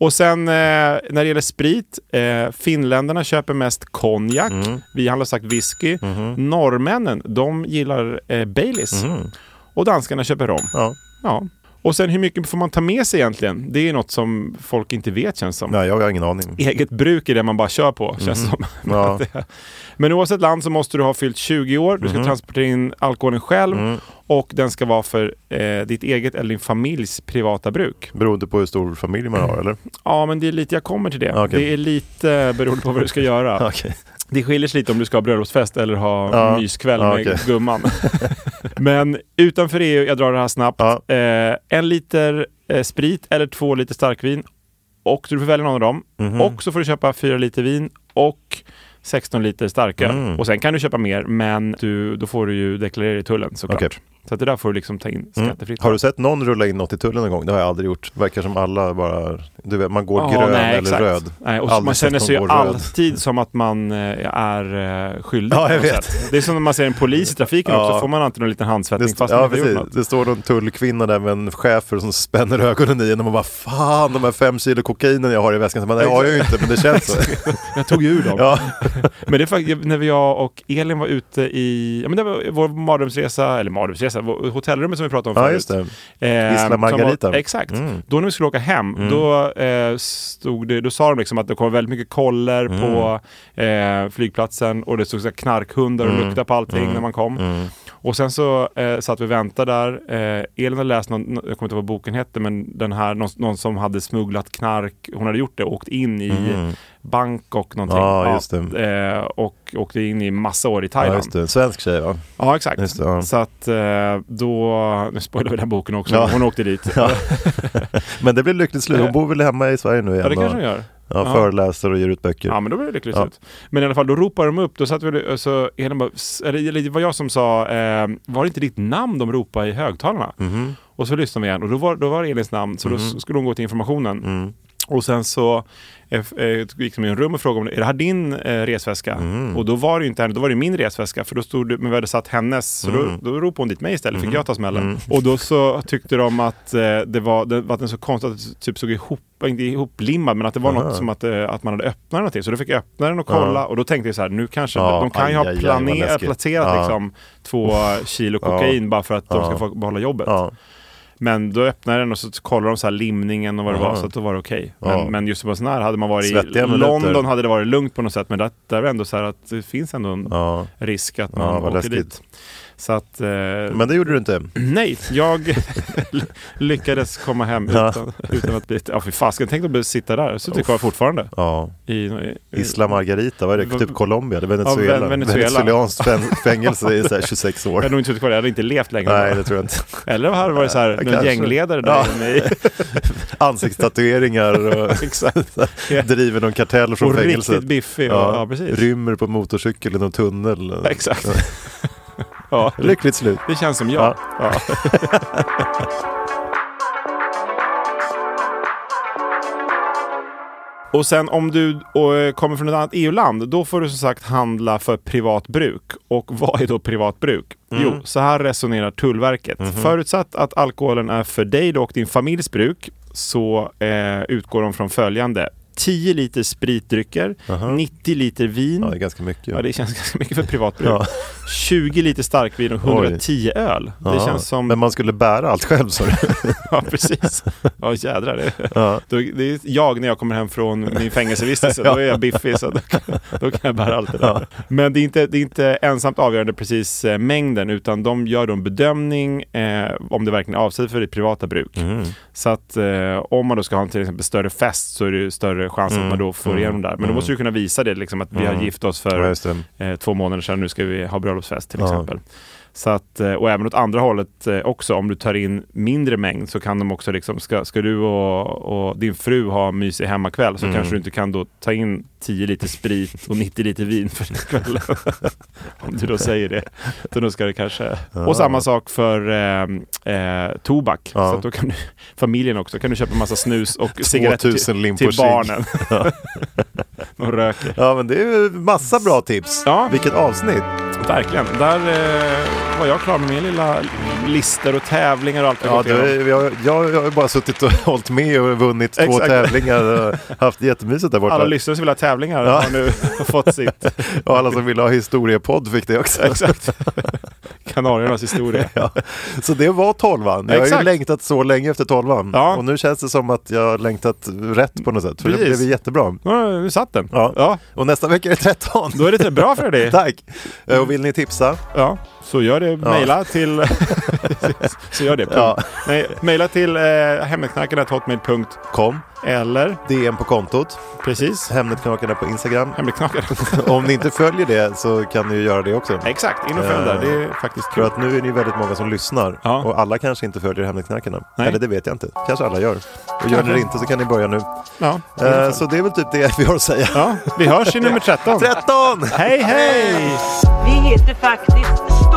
Och sen eh, när det gäller sprit, eh, finländarna köper mest konjak. Mm. Vi handlar sagt whisky. Mm-hmm. Norrmännen, de gillar eh, Baileys. Mhm. Och danskarna köper rom. Ja. Ja. Och sen hur mycket får man ta med sig egentligen? Det är något som folk inte vet känns som. Nej, jag har ingen aning. Eget bruk är det man bara kör på, känns Mhm. som. [laughs] Ja. Men oavsett land så måste du ha fyllt 20 år, du ska Mhm. transportera in alkoholen själv Mm. och den ska vara för eh, ditt eget eller din familjs privata bruk. Beroende på hur stor familj man har, eller? Ja, men det är lite, jag kommer till det. Okej. Det är lite beroende på vad du ska göra. [laughs] Okej. Det skiljer sig lite om du ska ha bröllopsfest eller ha Ja. myskväll Ja, med okej. gumman. [laughs] men utanför EU, jag drar det här snabbt, Ja. eh, en liter eh, sprit eller två liter starkvin och du får välja någon av dem. Mhm. Och så får du köpa fyra liter vin och 16 liter starköl. Mm. Och sen kan du köpa mer, men du, då får du ju deklarera i tullen såklart. Okej. Så det där får du liksom ta in Mm. skattefritt. Har du sett någon rulla in något i tullen någon gång? Det har jag aldrig gjort. Det verkar som alla bara, du vet, man går Ja, grön nej, eller exakt. röd. Nej, och Aldrig man känner någon sig ju gå röd. alltid som att man eh, är eh, skyldig. Ja, jag vet. sätt. Det är som när man ser en polis i trafiken Ja. också, får man alltid en liten handsvettning fast ja, man inte gjort något. det står någon tullkvinna där med en schäfer som spänner ögonen i en och man bara Fan, de här fem kilo kokainen jag har i väskan. Så man, Nej, jag har ju inte, men det [laughs] känns så. Jag tog ju ur dem. ja. Men det är faktiskt, när jag och Elin var ute i, ja men det var vår mardrömsresa, eller mardrömsresa, vår- hotellrummet som vi pratade om ja, förut. just det. Eh, Margarita. Var, exakt. Mm. Då när vi skulle åka hem, Mm. då, eh, stod det, då sa de liksom att det kom väldigt mycket koller Mm. på eh, flygplatsen och det stod så här knarkhundar och Mm. luktade på allting Mm. när man kom. Och sen så eh, satt vi och väntade där. Eh, Elin hade läst, någon, jag kommer inte ihåg vad boken hette, men den här, någon, någon som hade smugglat knark, hon hade gjort det och åkt in i Mm. Bangkok någonting. Ja, det. Eh, och åkte in i massa år i Ja, Thailand. det. Svensk tjej va? Ja, exakt. Det, ja. Så att eh, då, nu spoilar vi den boken också, Ja. hon åkte dit. [laughs] Ja. Men det blir lyckligt slut. Hon bor väl hemma i Sverige nu igen? Ja, det kanske hon gör. Ja, Ja. föreläser och ger ut böcker. Ja men då blir det lyckligt Ja. slut. Men i alla fall, då ropar de upp, då satt vi, så bara, eller det var jag som sa, eh, var det inte ditt namn de ropade i högtalarna? Mhm. Och så lyssnade vi igen och då var, då var det Elins namn, så då Mhm. skulle hon gå till informationen. Mm. Och sen så eh, eh, gick de in i en rum och frågade om är det här din eh, resväska? Mm. Och då var det ju inte henne, då var det min resväska för då stod det, men vi hade satt hennes, så Mm. då, då ropade hon dit mig istället, fick Mm. jag ta smällen. Mm. Och då så tyckte de att eh, det var, det att den så konstigt att det typ såg ihop, inte ihoplimmad, men att det var Aha. något som att, eh, att man hade öppnat någonting. Så då fick jag öppna den och kolla och då tänkte jag så här, nu kanske, Ja, de kan ju aj, ha aj, aj, planer, läskigt. placerat liksom två kilo kokain bara för att de ska få behålla jobbet. Ja. Men då öppnade den och så kollade de så här limningen och vad det Aha. var, så att då var det okej. Ja. Men, men just på sån här, hade man varit Svettiga i minuter. London hade det varit lugnt på något sätt. Men det, där var ändå så här att det finns ändå en Ja. risk att Ja, man vad åker läskigt. dit. Så att... Eh, Men det gjorde du inte? Nej, jag [laughs] lyckades komma hem Ja. utan, utan att bli... Ja, fy fasken. Tänk att sitta där. Jag sitter kvar fortfarande. Ja. I, i, Isla Margarita, vad är det? Typ Colombia? Det är Venezuela? Ja, Ven- Venezuela. Venezuelanskt fän- [laughs] fängelse i så här 26 år. Jag hade nog inte suttit kvar. Jag hade inte levt längre. Nej, det tror jag inte. [laughs] Eller hade det varit så här, Ja, någon kanske. gängledare där Ja. inne i... Ansiktstatueringar och driver någon kartell från Och fängelset. riktigt biffig. och- ja, precis. Rymmer på motorcykel i någon tunnel. Exakt. Ja, [laughs] Lyckligt slut. Det känns som jag. Ja. [laughs] Och sen om du eh, kommer från ett annat EU-land, då får du som sagt handla för privat bruk. Och [laughs] vad är då privat bruk? Mm. Jo, så här resonerar Tullverket. Mhm. Förutsatt att alkoholen är för dig och din familjs bruk så eh, utgår de från följande. 10 liter spritdrycker, Aha. 90 liter vin. Ja, det är ganska mycket. Ja, det känns ganska mycket för privatbruk. Ja. 20 liter starkvin och 110 öl. Det Ja, känns som... Men man skulle bära allt själv sa du? [laughs] ja, precis. Ja, jädrar. Det, Ja. då, det är jag när jag kommer hem från min fängelsevistelse. Då är jag [laughs] biffig, så då kan, då kan jag bära allt det där. Men det är, inte, det är inte ensamt avgörande precis eh, mängden, utan de gör då en bedömning eh, om det verkligen är avsett för ditt privata bruk. Mm. Så att eh, om man då ska ha en till exempel större fest så är det ju större chans Mm. att man då får Mm. igenom det där. Men då Mm. måste du kunna visa det, liksom, att vi har Mm. gift oss Ja, för eh, två månader sedan, nu ska vi ha bröllopsfest till exempel. Så att, eh, och även åt andra hållet eh, också, om du tar in mindre mängd så kan de också liksom, ska, ska du och, och din fru ha mysig hemmakväll så Mm. kanske du inte kan då ta in 10 liter sprit och 90 liter vin för kvällen. [laughs] om du då säger det. Så då ska det kanske... Och samma sak för eh, eh, tobak. Ja. Så att då kan du, familjen också, kan du köpa massa snus och [laughs] cigaretter 2000 till, till barnen. [laughs] De röker. Ja men det är ju massa bra tips. Ja. Vilket avsnitt. Verkligen. Där eh, var jag klar med min lilla listor och tävlingar och allt Ja, du, jag, jag, jag har bara suttit och [laughs] hållit med och vunnit två Exakt. tävlingar och haft jättemysigt där borta. Alla lyssnare som vill ha tävlingar Ja. har nu [laughs] fått sitt. och alla som ville ha historiepodd fick det också. Exakt. [laughs] Kanariernas historia. Ja. Så det var tolvan. Jag har ju Exakt. längtat så länge efter tolvan. Ja. Och nu känns det som att jag har längtat rätt på något sätt. För det Precis. blev ju jättebra. Ja, nu satt den. Ja. Ja. Och nästa vecka är det 13. Då är det bra för dig. Tack! Eh, Och vill ni tipsa? Ja, så gör det. Mejla till... [laughs] så gör det. Ja. Nej, mejla till eh, hemnetknarkarna.hotmail.com eller DM på kontot. precis Hemnetknakarna på Instagram. Hemnetknarkarna. [laughs] Om ni inte följer det så kan ni ju göra det också. Exakt, in och följ där. Det är faktiskt För kul. att nu är ni väldigt många som lyssnar Ja. och alla kanske inte följer Hemnetknarkarna. Nej. Eller det vet jag inte. Kanske alla gör. Och gör ni det inte så kan ni börja nu. Ja, Eh, så det är väl typ det vi har att säga. ja, vi hörs i nummer 13. 13! [laughs] Hej, hej! Vi heter faktiskt